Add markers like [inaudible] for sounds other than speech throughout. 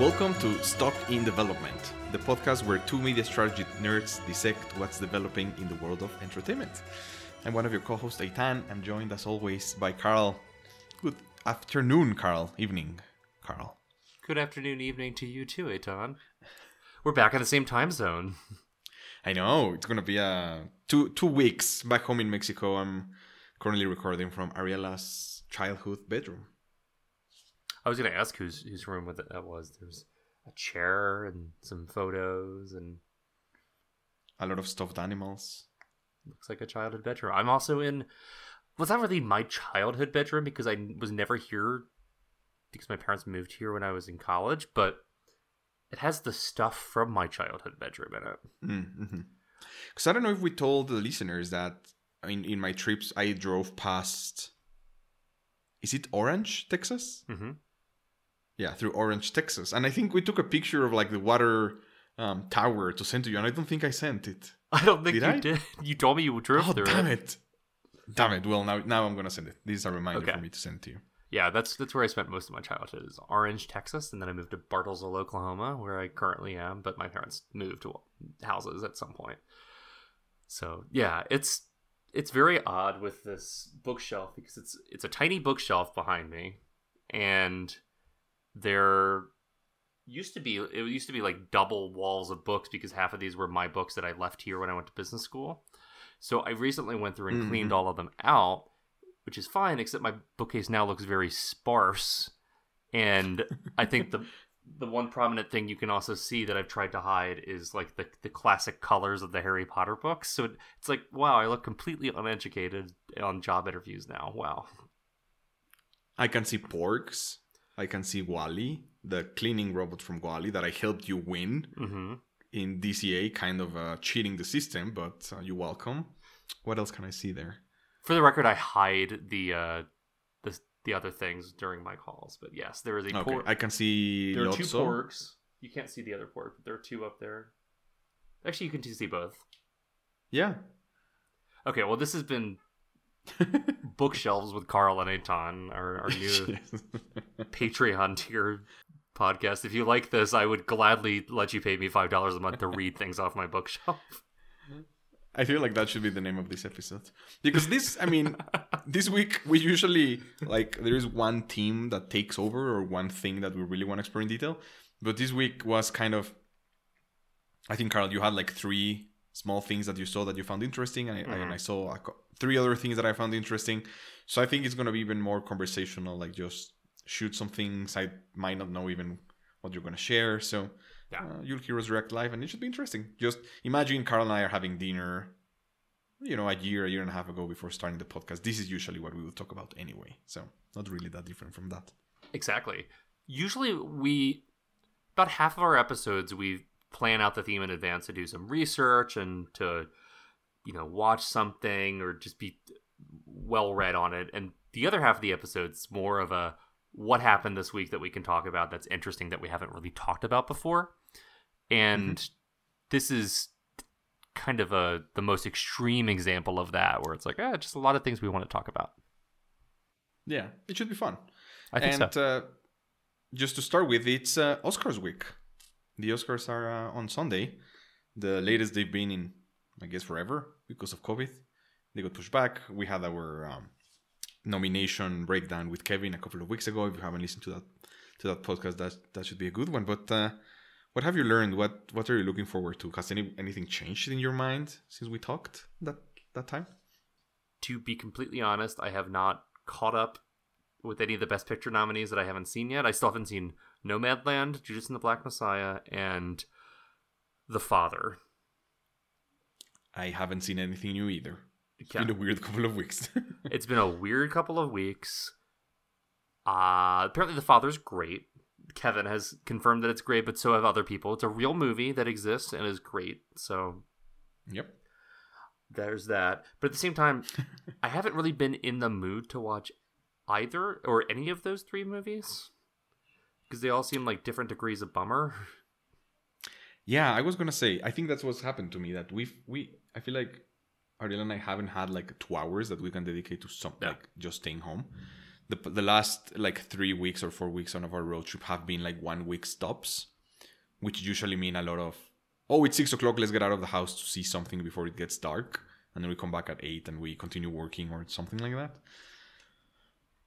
Welcome to Stock in Development, the podcast where two media strategy nerds dissect what's developing in the world of entertainment. I'm one of your co-hosts, Eitan. I'm joined as always by Carl. Good afternoon, Carl. Evening, Carl. Good afternoon, evening to you too, Eitan. We're back in the same time zone. I know it's gonna be a two two weeks back home in Mexico. I'm currently recording from Ariela's childhood bedroom. I was going to ask whose whose room that was. There's a chair and some photos and A lot of stuffed animals. looks like a childhood bedroom. I'm also in. Was that really my childhood bedroom because I was never here because my parents moved here when I was in college, but it has the stuff from my childhood bedroom in it. Mm-hmm. Because I don't know if we told the listeners that in in my trips I drove past. Is it Orange, Texas? Mm-hmm. Yeah, through Orange, Texas, and I think we took a picture of like the water um, tower to send to you, and I don't think I sent it. [laughs] I don't think Did you I? did. You told me you drove Oh through damn it. it! Damn it! Well, now now I'm gonna send it. This is a reminder Okay. for me to send it to you. Yeah, that's that's where I spent most of my childhood is Orange, Texas, and then I moved to Bartlesville, Oklahoma, where I currently am. But my parents moved to houses at some point. So yeah, it's it's very odd with this bookshelf because it's it's a tiny bookshelf behind me, and there used to be it used to be like double walls of books because half of these were my books that I left here when I went to business school. So I recently went through and cleaned Mhm. all of them out, which is fine, except my bookcase now looks very sparse. And I think the [laughs] the one prominent thing you can also see that I've tried to hide is like the the classic colors of the Harry Potter books. So it, it's like, wow, I look completely uneducated on job interviews now. Wow. I can see Porgs. I can see WALL-E, the cleaning robot from WALL-E that I helped you win hmm in DCA, kind of uh, cheating the system, but uh, you're welcome. What else can I see there? For the record, I hide the uh the the other things during my calls. But yes, there is a Okay. I can see there are two porgs. You can't see the other porg, but there are two up there. Actually, you can see both. Yeah. Okay, well, this has been [laughs] bookshelves with Carl and Eitan, our, our [laughs] new Patreon tier podcast. If you like this, I would gladly let you pay me five dollars a month to read things off my bookshelf. [laughs] I feel like that should be the name of this episode. Because this, I mean, this week we usually like there is one team that takes over or one thing that we really want to explore in detail. But this week was kind of I think Carl, you had like three small things that you saw that you found interesting, and I, Mhm. and I saw a co- three other things that I found interesting. So I think it's gonna be even more conversational, like just shoot some things I might not know even what you're gonna share. So Yeah. uh, you'll hear us react live, and it should be interesting. Just imagine Carl and I are having dinner, you know, a year, a year and a half ago before starting the podcast. This is usually what we would talk about anyway, so not really that different from that. Exactly. Usually, we about half of our episodes we plan out the theme in advance to do some research and to you know watch something or just be well read on it, and the other half of the episodes more of a what happened this week that we can talk about that's interesting that we haven't really talked about before, and this is kind of a the most extreme example of that where it's like ah, just a lot of things we want to talk about. Yeah, it should be fun. I think and so. uh, just to start with, it's uh, Oscars week. The Oscars are uh, on Sunday, the latest they've been in, I guess, forever because of COVID. They got pushed back. We had our um, nomination breakdown with Kevin a couple of weeks ago. If you haven't listened to that to that podcast, that that should be a good one. But uh, what have you learned? What what are you looking forward to? Has any anything changed in your mind since we talked that that time? to be completely honest, I have not caught up with any of the Best Picture nominees that I haven't seen yet. I still haven't seen Nomadland, Judas and the Black Messiah, and The Father. I haven't seen anything new either. It's Yeah. been a weird couple of weeks. [laughs] It's been a weird couple of weeks. Uh, apparently, The Father's great. Kevin has confirmed that it's great, but so have other people. It's a real movie that exists and is great. So yep. there's that. But at the same time, [laughs] I haven't really been in the mood to watch either or any of those three movies because they all seem like different degrees of bummer. Yeah, I was gonna say. I think that's what's happened to me. That we've we I feel like Ariel and I haven't had like two hours that we can dedicate to some Yeah. like just staying home. the the last like three weeks or four weeks on of our road trip have been like one week stops, which usually mean a lot of oh it's six o'clock let's get out of the house to see something before it gets dark, and then we come back at eight and we continue working or something like that.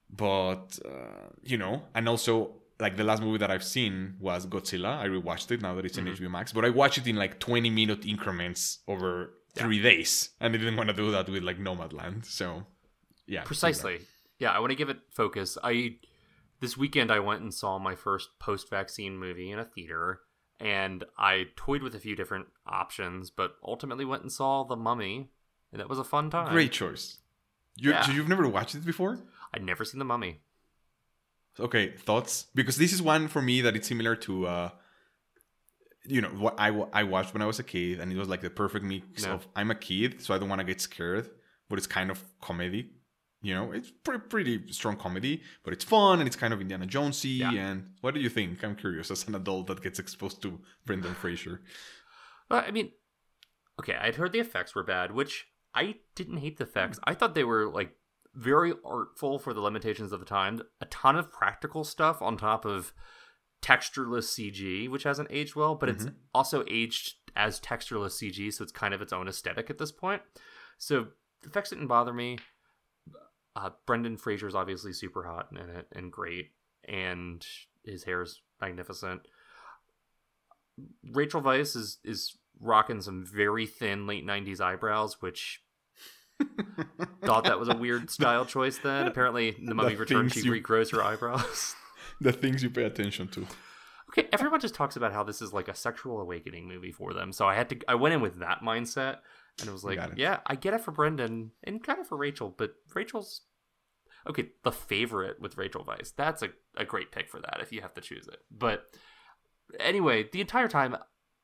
But uh, you know, and also like the last movie that I've seen was Godzilla. I rewatched it now that it's in Mhm. HBO Max, but I watched it in like 20 minute increments over three days, and I didn't want to do that with like Nomadland. So, yeah, Precisely. Yeah, I want to give it focus. I this weekend I went and saw my first post-vaccine movie in a theater, and I toyed with a few different options, but ultimately went and saw The Mummy, and that was a fun time. Great choice. You, Yeah. you've never watched it before? I'd never seen The Mummy. Okay, thoughts? Because this is one for me that it's similar to, uh, you know, what I, I watched when I was a kid, and it was like the perfect mix Yeah. of I'm a kid, so I don't want to get scared, but it's kind of comedy. You know, it's pretty, pretty strong comedy, but it's fun and it's kind of Indiana Jonesy. Yeah. And what do you think? I'm curious as an adult that gets exposed to Brendan Fraser. But I mean, okay, I'd heard the effects were bad, which I didn't hate the effects. I thought they were like very artful for the limitations of the time. A ton of practical stuff on top of textureless CG, which hasn't aged well, but it's Mhm. also aged as textureless CG, so it's kind of its own aesthetic at this point. So the effects didn't bother me. Uh, Brendan is obviously super hot in it and great, and his hair is magnificent. Rachel Weisz is is rocking some very thin late '90s eyebrows, which thought that was a weird [laughs] style choice. Then apparently, in the Mummy The Return, things she you- regrows her eyebrows. [laughs] the things you pay attention to. okay, everyone just talks about how this is like a sexual awakening movie for them. So I had to, I went in with that mindset, and it was like, it. yeah, I get it for Brendan and kind of for Rachel, but Rachel's okay. The favorite with Rachel Weisz, that's a, a great pick for that if you have to choose it. But anyway, the entire time,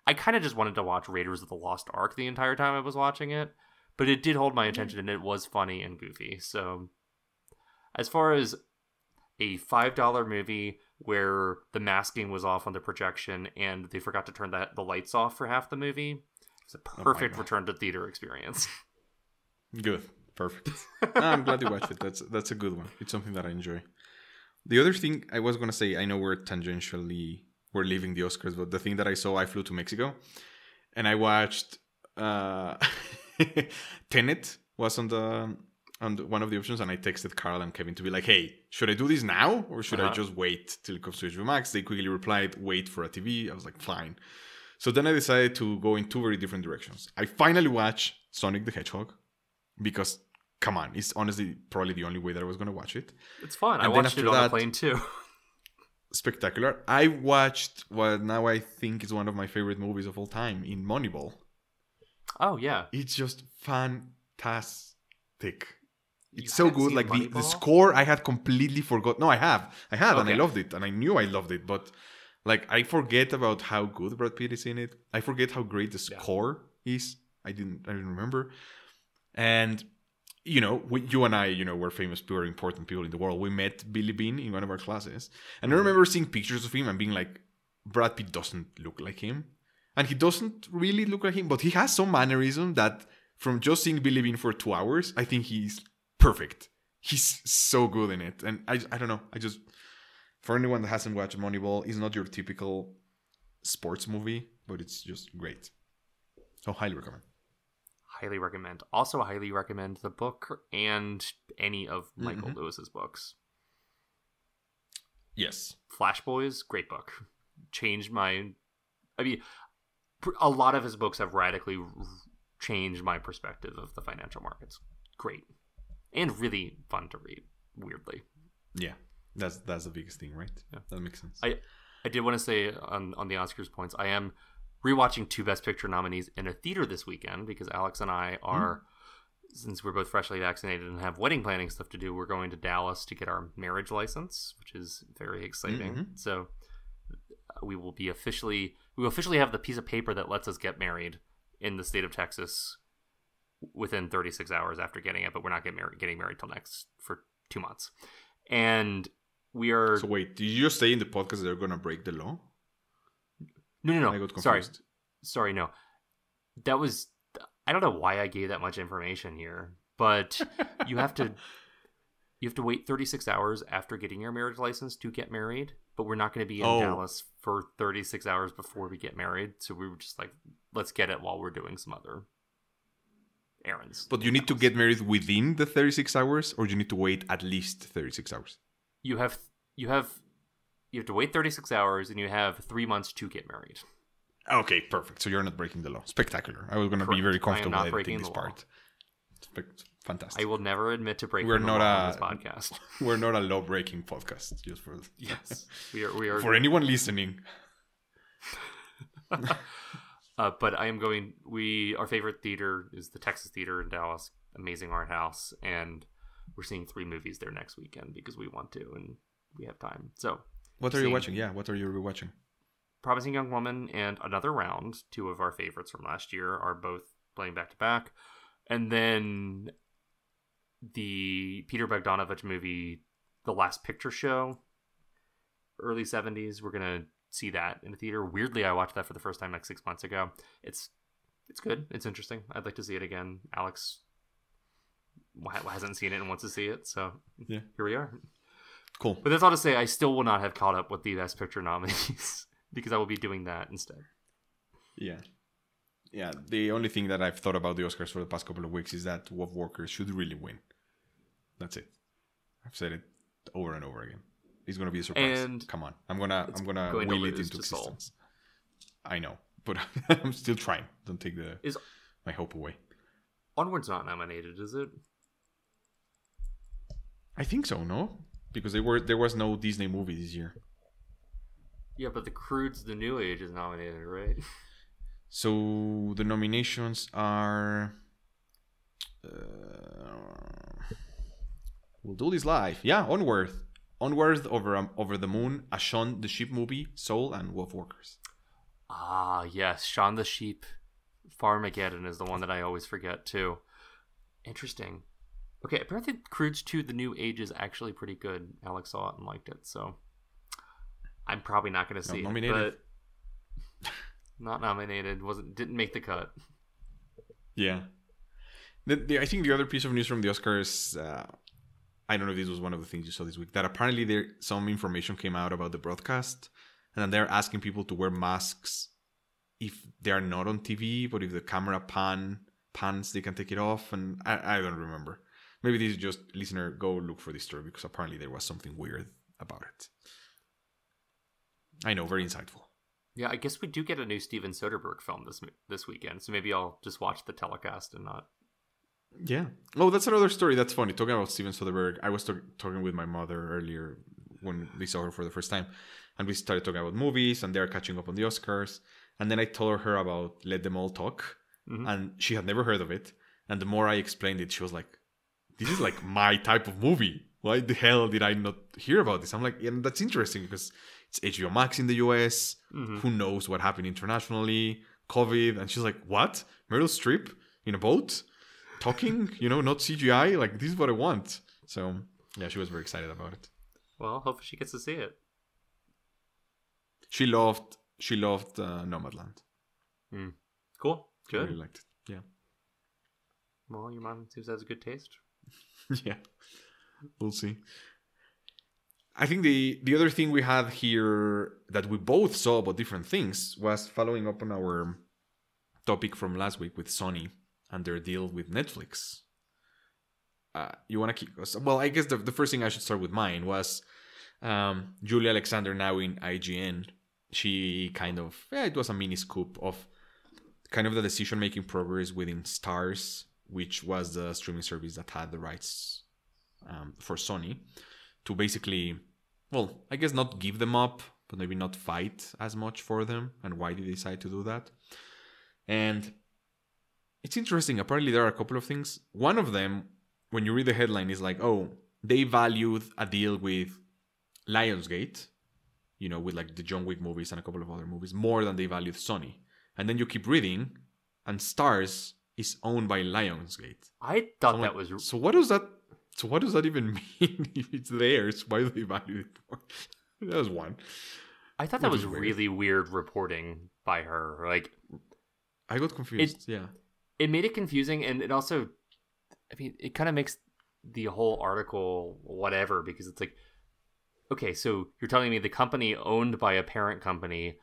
I kind of just wanted to watch Raiders of the Lost Ark the entire time I was watching it, but it did hold my attention and it was funny and goofy. So as far as a five dollar movie where the masking was off on the projection and they forgot to turn that the lights off for half the movie. It's a perfect God. return to theater experience. [laughs] Good, perfect. I'm glad you watched it. That's that's a good one. It's something that I enjoy. The other thing I was gonna say, I know we're tangentially we're leaving the Oscars, but the thing that I saw, I flew to Mexico, and I watched uh, [laughs] [laughs] Tenet was on the on the, one of the options, and I texted Carl and Kevin to be like, "Hey, should I do this now, or should I Uh-huh. just wait till it comes to HBO Max?" They quickly replied, "Wait for a TV." I was like, "Fine." So then I decided to go in two very different directions. I finally watched Sonic the Hedgehog because, come on, it's honestly probably the only way that I was going to watch it. It's fun. I And then watched it on that- a plane too. Spectacular. I watched what now I think is one of my favorite movies of all time in Moneyball. Oh yeah. It's just fantastic. You It's so good. Like the, the score, I had completely forgot. No, I have, I have, and I loved it, and I knew I loved it. But like, I forget about how good Brad Pitt is in it. I forget how great the Yeah. score is. I didn't, I didn't remember. And you know, we, you and I, you know, we're famous, pure, important people in the world. We met Billy Beane in one of our classes, and Mm-hmm. I remember seeing pictures of him and being like, Brad Pitt doesn't look like him, and he doesn't really look like him, but he has some mannerism that, from just seeing Billy Beane for two hours, I think he's perfect. He's so good in it, and I, I don't know, I just, for anyone that hasn't watched Moneyball, it's not your typical sports movie, but it's just great. So highly recommend. Highly recommend. Also highly recommend the book and any of Michael Mhm. Lewis's books. Yes. Flash Boys, great book. Changed my. I mean, a lot of his books have radically changed my perspective of the financial markets. Great, and really fun to read. Weirdly, Yeah, that's that's the biggest thing, right? Yeah. that makes sense. I- I did want to say on on the Oscars points, I am rewatching two Best Picture nominees in a theater this weekend because Alex and I are, since we're both freshly vaccinated and have wedding planning stuff to do, we're going to Dallas to get our marriage license, which is very exciting. Mhm. So we will be officially we officially have the piece of paper that lets us get married in the state of Texas within 36 hours after getting it, but we're not getting married getting married till next for two months, and we are so wait, did you just say in the podcast that they're gonna break the law? no no I no sorry. sorry no. That was i don't know why i gave that much information here but you have to [laughs] you have to wait 36 hours after getting your marriage license to get married, but we're not going to be in Oh. Dallas for 36 hours before we get married. So we were just like, let's get it while we're doing some other errands. But you need to get married within the 36 hours, or you need to wait at least 36 hours. you have you have you have to wait 36 hours and you have 3 months to get married. Okay, perfect. So you're not breaking the law. Spectacular. I was going to be very comfortable not editing breaking this part. Fantastic. I will never admit to breaking We're the not law on a- this podcast. [laughs] We're not a law-breaking podcast, just for yes. We are we are for anyone listening. [laughs] Uh, but I am going. We our favorite theater is the Texas Theater in Dallas, amazing art house, and we're seeing three movies there next weekend because we want to and we have time. So, What are you watching? Yeah, what are you rewatching? Promising Young Woman and Another Round, two of our favorites from last year, are both playing back to back, and then the Peter Bogdanovich movie, The Last Picture Show, early seventies. We're gonna see that in the theater. Weirdly, I watched that for the first time like six months ago. It's it's good. It's interesting. I'd like to see it again. Alex hasn't seen it and wants to see it, so Yeah. here we are. Cool. But that's all to say, I still will not have caught up with the Best Picture nominees [laughs] because I will be doing that instead. Yeah. Yeah, the only thing that I've thought about the Oscars for the past couple of weeks is that Wolf Walker should really win. That's it. I've said it over and over again. It's gonna be a surprise. And Come on, I'm gonna I'm gonna going will it into existence. I know, but [laughs] I'm still trying. Don't take the Is- my hope away. Onward's not nominated, is it? I think so. No, because there were there was no Disney movie this year. Yeah, but The Croods The New Age is nominated, right? [laughs] So the nominations are. Uh, we'll do this live. Yeah, Onward, Onward over um, over the moon, a Shaun the Sheep movie, Soul, and Wolf Walkers. Ah, yes. Shaun the Sheep Farmageddon is the one that I always forget, too. Interesting. Okay, apparently Croods 2 The New Age is actually pretty good. Alex saw it and liked it, so I'm probably not going to see nominated. it. But not nominated. Wasn't didn't make the cut. Yeah. The, the, I think the other piece of news from the Oscars, uh, I don't know if this was one of the things you saw this week, that apparently there some information came out about the broadcast, and then they're asking people to wear masks if they are not on TV, but if the camera pan pans, they can take it off, and I, I don't remember. Maybe this is just listener go look for this story because apparently there was something weird about it. I know, very insightful. Yeah, I guess we do get a new Steven Soderbergh film this this weekend, so maybe I'll just watch the telecast and not. Yeah. Oh, that's another story. That's funny. Talking about Steven Soderbergh, I was talk- talking with my mother earlier when we saw her for the first time, and we started talking about movies, and they're catching up on the Oscars. And then I told her about Let Them All Talk, Mhm. and she had never heard of it. And the more I explained it, she was like, "This is like my type of movie. Why the hell did I not hear about this?" I'm like, "Yeah, that's interesting because it's HBO Max in the US. Mhm. Who knows what happened internationally? COVID." And she's like, "What? Meryl Streep in a boat?" talking, [laughs] you know, not CGI. Like this is what I want. So yeah, she was very excited about it. Well, hopefully she gets to see it. She loved she loved uh, Nomadland. Cool. She Good. really liked it. Yeah. Well, your mom seems to has a good taste. [laughs] Yeah. We'll see. I think the the other thing we had here that we both saw about different things was following up on our topic from last week with Sony and their deal with Netflix. Uh, you want to keep well? I guess the, the first thing I should start with mine was um, Julia Alexander now in IGN. She kind of yeah, it was a mini scoop of kind of the decision making progress within Starz, which was the streaming service that had the rights um, for Sony to basically, well, I guess not give them up, but maybe not fight as much for them. And why did they decide to do that? And it's interesting. Apparently, there are a couple of things. One of them, when you read the headline, is like, oh, they valued a deal with Lionsgate, you know, with like the John Wick movies and a couple of other movies, more than they valued Sony. And then you keep reading, and Starz is owned by Lionsgate. I thought that was so. What does that? So what does that even [laughs] mean? it's theirs, why do they value it that was one. I thought that which was weird. really weird reporting by her. Like I got confused. yeah, it made it confusing, and it also, I mean, it kind of makes the whole article whatever because it's like okay, so you're telling me the company owned by a parent company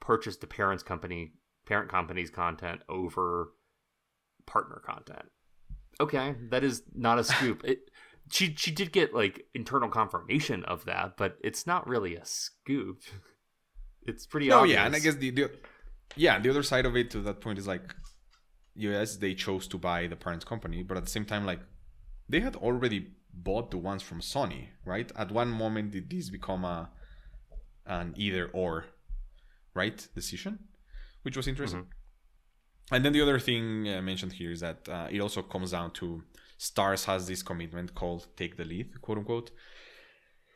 purchased the parent's company parent company's content over partner content. Okay, that is not a scoop. [laughs] it, she she did get like internal confirmation of that, but it's not really a scoop. [laughs] It's pretty no, obvious. yeah, and I guess the, the yeah the other side of it to that point is like, yes, they chose to buy the parent company, but at the same time, like, they had already bought the ones from Sony, right? At one moment, did this become a an either or, right, decision, which was interesting. Mm-hmm. And then the other thing uh, mentioned here is that uh, it also comes down to Starz has this commitment called "Take the Lead," quote unquote,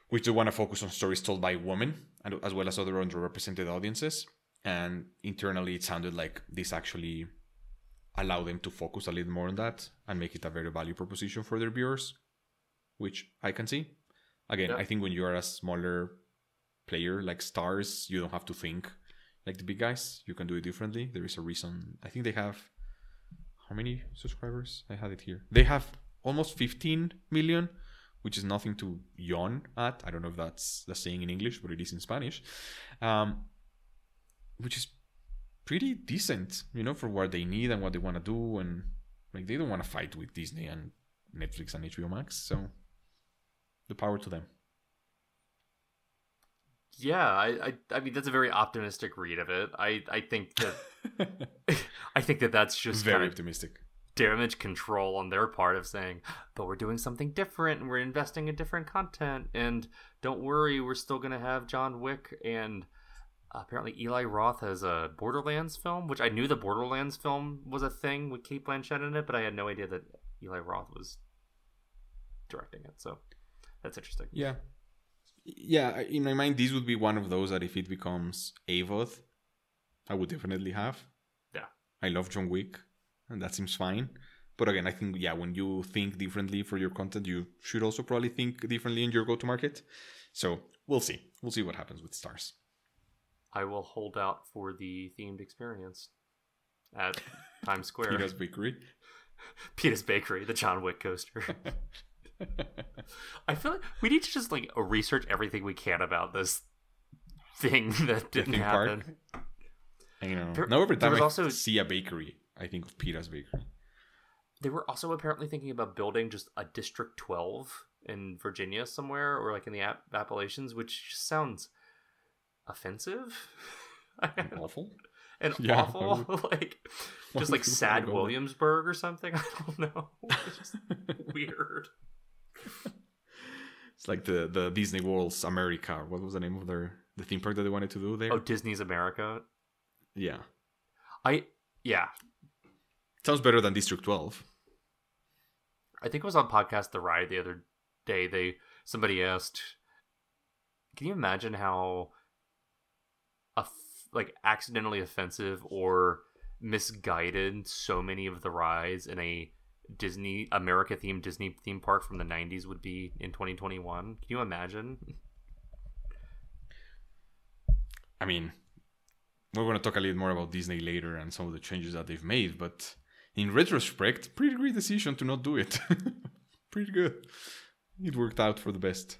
which they want to focus on stories told by women and as well as other underrepresented audiences. And internally, it sounded like this actually allowed them to focus a little more on that and make it a very value proposition for their viewers, which I can see. Again, Yeah. I think when you are a smaller player like Starz, you don't have to think like the big guys. You can do it differently. There is a reason. I think they have how many subscribers? I had it here. They have almost 15 million, which is nothing to yawn at. I don't know if that's the saying in English, but it is in Spanish. Um, which is pretty decent, you know, for what they need and what they want to do. And like, they don't want to fight with Disney and Netflix and HBO Max. So, the power to them. Yeah, I, I I mean that's a very optimistic read of it. I I think that [laughs] [laughs] I think that that's just Very kind of optimistic. damage control on their part of saying, but we're doing something different and we're investing in different content and don't worry, we're still gonna have John Wick and apparently Eli Roth has a Borderlands film, which I knew the Borderlands film was a thing with Cate Blanchett in it, but I had no idea that Eli Roth was directing it. So that's interesting. Yeah. Yeah, in my mind, this would be one of those that if it becomes AVOD, I would definitely have. Yeah. I love John Wick, and that seems fine. But again, I think, yeah, when you think differently for your content, you should also probably think differently in your go to market. So we'll see. We'll see what happens with Starz. I will hold out for the themed experience at [laughs] Times Square. Peeta's Bakery. [laughs] Peeta's Bakery, the John Wick coaster. [laughs] [laughs] I feel like we need to just like research everything we can about this thing [laughs] that didn't theme park. happen. I know. There- now every time was I also- see a bakery, I think of Peeta's Bakery. They were also apparently thinking about building just a District 12 in Virginia somewhere or like in the App- Appalachians, which just sounds offensive [laughs] Awful. and Yeah, awful. like just like sad? Williamsburg or something. I don't know. It's just weird. [laughs] It's like the the Disney World's America. What was the name of their the theme park that they wanted to do there? Oh, Disney's America. yeah, I yeah, sounds better than District Twelve. I think it was on podcast The Ride the other day. They somebody asked, "Can you imagine how, a like accidentally offensive or misguided so many of the rides in a Disney America themed Disney theme park from the '90s would be in 2021? Can you imagine? I mean, we're going to talk a little more about Disney later and some of the changes that they've made, but in retrospect, pretty great decision to not do it. [laughs] pretty good. It worked out for the best.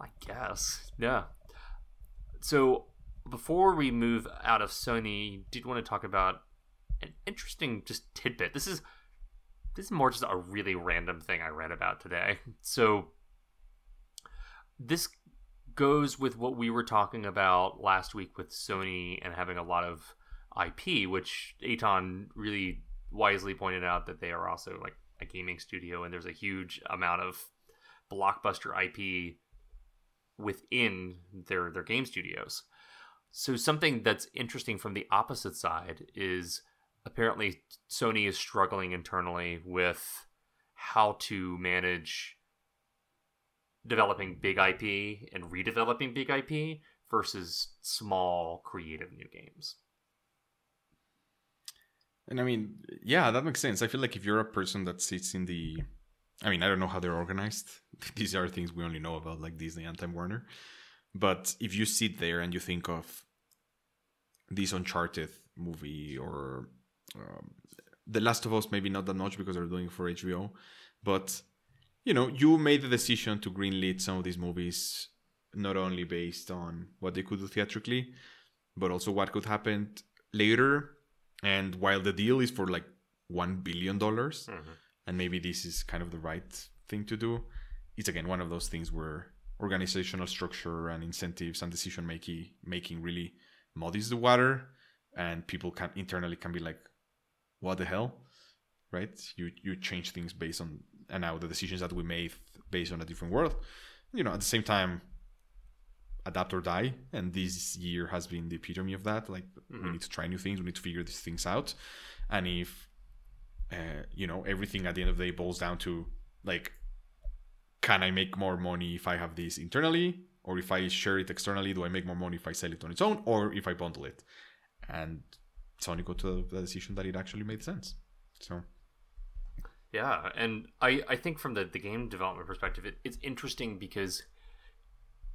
I guess. Yeah. So before we move out of Sony, did want to talk about an interesting just tidbit. This is this is more just a really random thing I read about today. So this goes with what we were talking about last week with Sony and having a lot of IP, which Eitan really wisely pointed out that they are also like a gaming studio and there's a huge amount of blockbuster IP within their their game studios. So something that's interesting from the opposite side is apparently Sony is struggling internally with how to manage developing big IP and redeveloping big IP versus small creative new games. And I mean, yeah, that makes sense. I feel like if you're a person that sits in the, I mean, I don't know how they're organized. [laughs] These are things we only know about, like Disney and Time Warner. But if you sit there and you think of this Uncharted movie or um, The Last of Us maybe not that much because they're doing it for HBO, but you know, you made the decision to greenlit some of these movies not only based on what they could do theatrically, but also what could happen later. And while the deal is for like one billion dollars, Mhm. and maybe this is kind of the right thing to do, it's again one of those things where organizational structure and incentives and decision making making really muddies the water, and people can internally can be like, "What the hell?" Right? You you change things based on and now the decisions that we made based on a different world. You know, at the same time, adapt or die, and this year has been the epitome of that. Like we Mhm. need to try new things, we need to figure these things out, and if uh, you know everything at the end of the day boils down to like can i make more money if i have this internally or if i share it externally do i make more money if i sell it on its own or if i bundle it and sony got to the decision that it actually made sense. So Yeah, and I, I think from the, the game development perspective, it, it's interesting because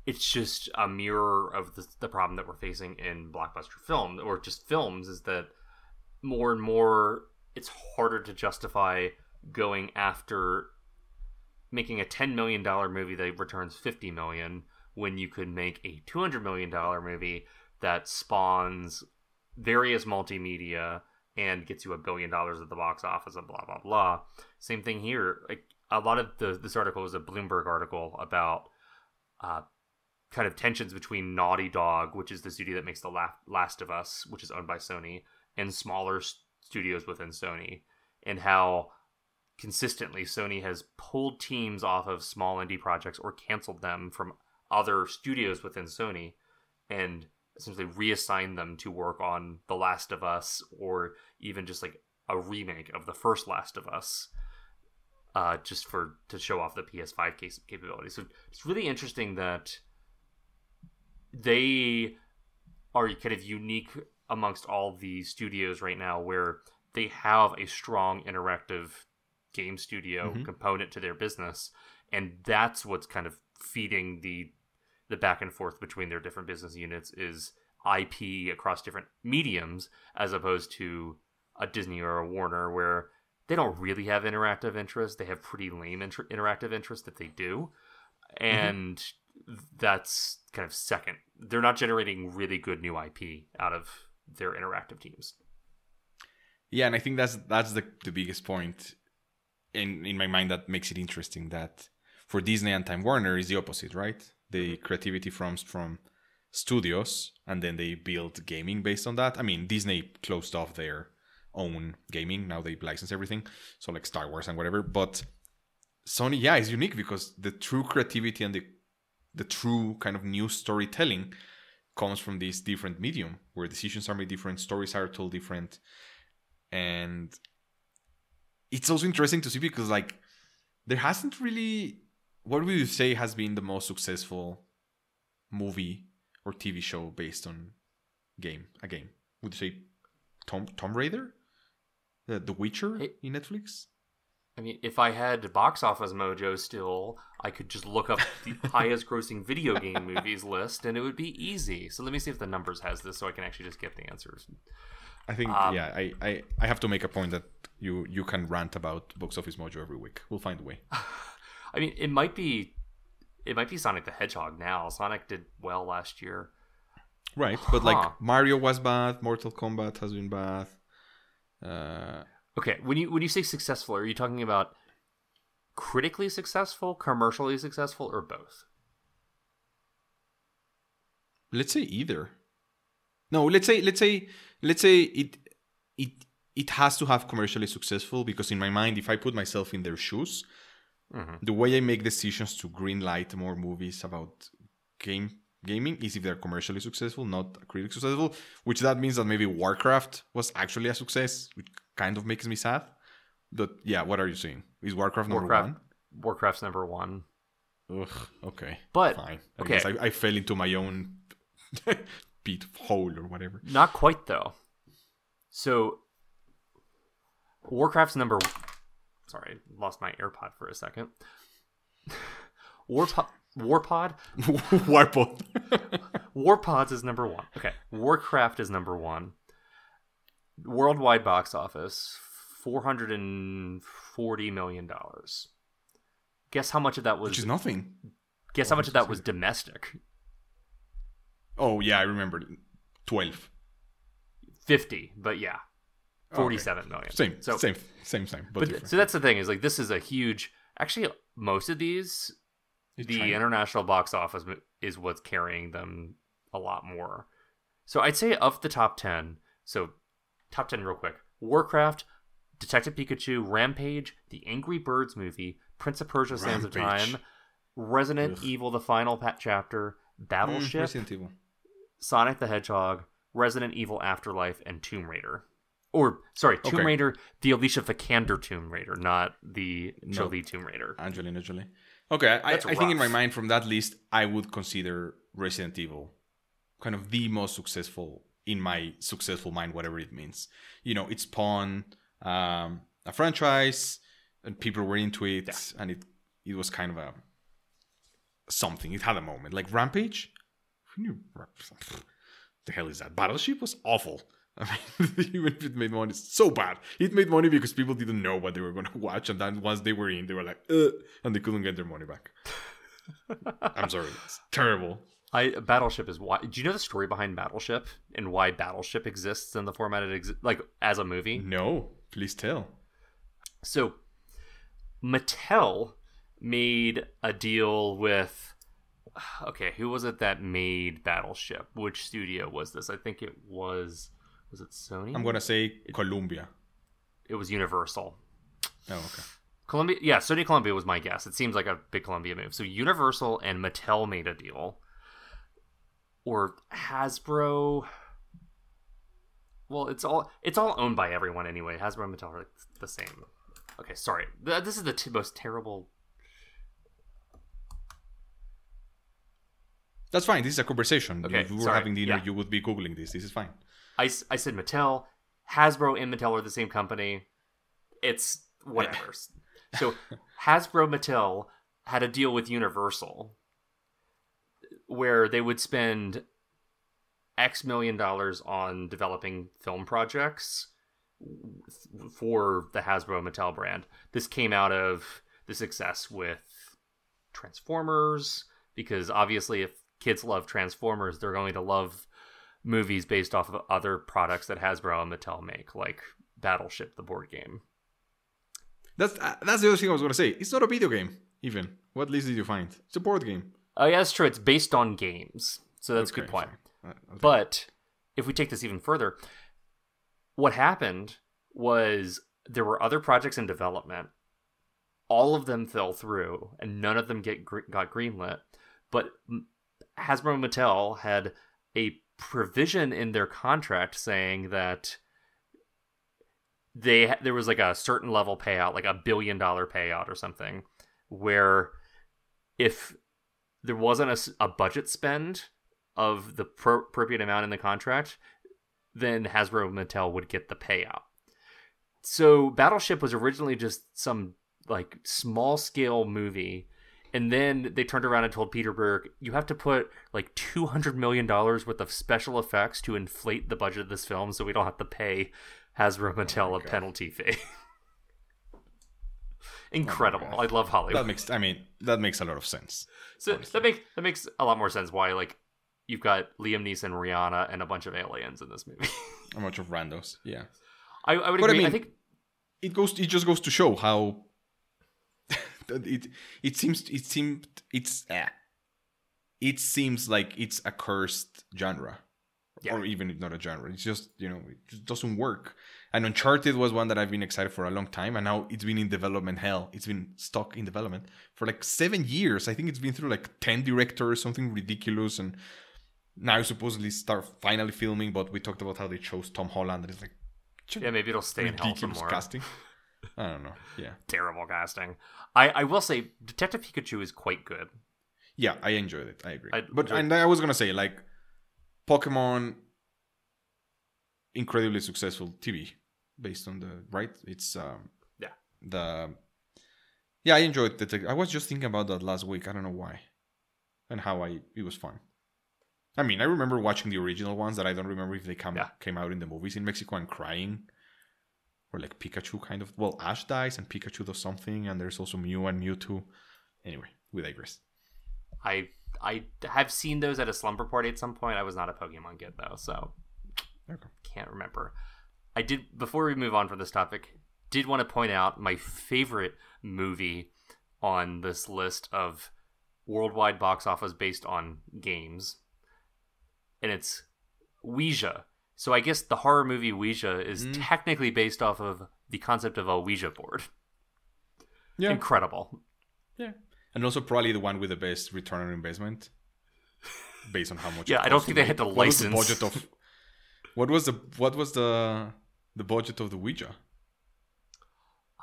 it's just a mirror of the, the problem that we're facing in blockbuster film or just films is that more and more it's harder to justify going after making a $10 million movie that returns 50 million when you could make a $200 million movie that spawns various multimedia and gets you a billion dollars at the box office and blah blah blah. Same thing here. Like a lot of the this article was a Bloomberg article about uh, kind of tensions between Naughty Dog, which is the studio that makes the La- Last of Us, which is owned by Sony, and smaller studios within Sony, and how consistently Sony has pulled teams off of small indie projects or canceled them from other studios within Sony, and essentially reassign them to work on The Last of Us or even just like a remake of the first Last of Us, uh, just for to show off the PS5 case capability. So it's really interesting that they are kind of unique amongst all the studios right now, where they have a strong interactive game studio Mhm. component to their business, and that's what's kind of feeding the the back and forth between their different business units is IP across different mediums as opposed to a Disney or a Warner where they don't really have interactive interest. They have pretty lame inter- interactive interest if they do. Mm-hmm. And that's kind of second. They're not generating really good new IP out of their interactive teams. yeah and i think that's that's the, the biggest point in in my mind that makes it interesting that for disney and time warner is the opposite right the creativity from from studios and then they build gaming based on that. I mean disney closed off their own gaming. Now they license everything. So like star wars and whatever. But sony yeah is unique because the true creativity and the the true kind of new storytelling comes from this different medium where decisions are made different stories are told different. And it's also interesting to see because like there hasn't really what would you say has been the most successful movie or TV show based on game a game? Would you say Tom Tomb Raider? The, the Witcher It- in Netflix? I mean, if I had box office mojo still, I could just look up the [laughs] highest grossing video game movies list and it would be easy. So let me see if the numbers has this so I can actually just get the answers. I think Um, yeah I, I I have to make a point that you you can rant about box office mojo every week. We'll find a way [laughs] I mean, it might be it might be Sonic the Hedgehog now. Sonic did well last year. right but Huh. like Mario was bad Mortal Kombat has been bad uh Okay, when you when you say successful, are you talking about critically successful, commercially successful, or both? let's say either no let's say let's say let's say it it it has to have commercially successful because in my mind if i put myself in their shoes Mhm. the way i make decisions to green light more movies about game gaming is if they're commercially successful not critically successful which that means that maybe warcraft was actually a success which kind of makes me sad but yeah what are you saying is warcraft number Warcraft, Warcraft's number one. one Ugh, okay But fine I okay. guess I, I fell into my own [laughs] pit hole or whatever Not quite though. So Warcraft's number Sorry, lost my AirPod for a second. [laughs] Warpod [laughs] Warpod Warpod. [laughs] Warpods is number 1. Okay. Warcraft is number 1. Worldwide box office four hundred and forty million dollars. Guess how much of that was? which is nothing. guess how much of that was domestic? Oh yeah, I remember. Twelve. Fifty, but yeah. Forty-seven million. Same, So, same, same, same. But, but so that's the thing is like this is a huge. Actually, most of these It's the China. international box office is what's carrying them a lot more. So I'd say of the top 10, so top 10 real quick Warcraft, Detective Pikachu, Rampage, the Angry Birds movie, Prince of Persia Sands of Time, Resident Ugh. Evil, the final chapter, Mm, Battleship, Resident Evil. Sonic the Hedgehog, Resident Evil Afterlife, and Tomb Raider. Or, sorry, Tomb Okay. Raider, the Alicia Vikander Tomb Raider, not the No. Jolie Tomb Raider. Angelina Jolie. Okay, I, I think in my mind from that list, I would consider Resident Evil kind of the most successful in my successful mind, whatever it means. You know, it spawned um, a franchise, and people were into it, Yeah. and it it was kind of a something. It had a moment like Rampage. Who knew? [laughs] The hell is that? Battleship was awful. [laughs] I mean, even if it made money, it's so bad. It made money because people didn't know what they were going to watch, and then once they were in, they were like, Ugh, and they couldn't get their money back. [laughs] I'm sorry, it's terrible. I Battleship is why. Do you know the story behind Battleship and why Battleship exists in the format it exists, like as a movie? No, please tell. So, Mattel made a deal with. Okay, who was it that made Battleship? Which studio was this? I think it was. Was it Sony? I'm gonna say Columbia. It was Universal. Oh, okay. Columbia, yeah, Sony Columbia was my guess. It seems like a big Columbia move. So Universal and Mattel made a deal, or Hasbro. Well, it's all it's all owned by everyone anyway. Hasbro and Mattel are like the same. Okay, sorry. This is the t- most terrible. That's fine. This is a conversation. Okay, if we were sorry. having dinner, Yeah. you would be googling this. This is fine. I, I said Mattel, Hasbro, and Mattel are the same company. It's whatever. [laughs] so Hasbro Mattel had a deal with Universal where they would spend X million dollars on developing film projects for the Hasbro Mattel brand. This came out of the success with Transformers because obviously if kids love Transformers, they're going to love movies based off of other products that Hasbro and Mattel make, like Battleship, the board game. That's uh, that's the other thing I was gonna say. It's not a video game. Even what list did you find? It's a board game. Oh yeah, that's true. It's based on games, so that's a good point. Uh, okay. But if we take this even further, what happened was there were other projects in development. All of them fell through, and none of them get got greenlit. But Hasbro and Mattel had a provision in their contract saying that they there was like a certain level payout, like a billion dollar payout or something, where if there wasn't a budget spend of the pro- appropriate amount in the contract, then Hasbro Mattel would get the payout. So Battleship was originally just some like small scale movie and then they turned around and told Peter Berg, "You have to put like two hundred million dollars worth of special effects to inflate the budget of this film, so we don't have to pay Hasbro oh Mattel a God. penalty fee." [laughs] Oh Incredible! God. I love Hollywood. that makes. I mean, that makes a lot of sense. So honestly. that makes that makes a lot more sense why like you've got Liam Neeson, Rihanna, and a bunch of aliens in this movie. [laughs] A bunch of randos. Yeah. I, I would But I agree. I, mean- think it goes it just goes to show how it it seems it seemed it's eh. it seems like it's a cursed genre Yeah. or even if not a genre it's just you know it just doesn't work and uncharted was one that i've been excited for a long time and now it's been in development hell it's been stuck in development for like seven years i think it's been through like 10 directors something ridiculous and now supposedly start finally filming but we talked about how they chose tom holland and it's like yeah, maybe it'll stay in hell some more. casting [laughs] i don't know yeah Terrible casting. I, I will say Detective Pikachu is quite good. Yeah, I enjoyed it. I agree. I but enjoyed- and I was gonna say like Pokemon, incredibly successful TV based on the right. It's um Yeah. the yeah I enjoyed the. I was just thinking about that last week. I don't know why, and how I it was fun. I mean, I remember watching the original ones that I don't remember if they come Yeah. came out in the movies in Mexico and crying or like Pikachu kind of. Well, Ash dies and Pikachu does something, and there's also Mew and Mewtwo. Anyway, we digress. I I have seen those at a slumber party at some point. I was not a Pokemon kid though, so Okay. can't remember. I did before we move on from this topic. Did want to point out my favorite movie on this list of worldwide box office based on games, and it's Ouija. So I guess the horror movie Ouija is Mm. technically based off of the concept of a Ouija board. Yeah, Incredible. yeah, and also probably the one with the best return on investment, based on how much. Yeah, I don't think they had to What was the license. budget of? What was the what was the the budget of the Ouija?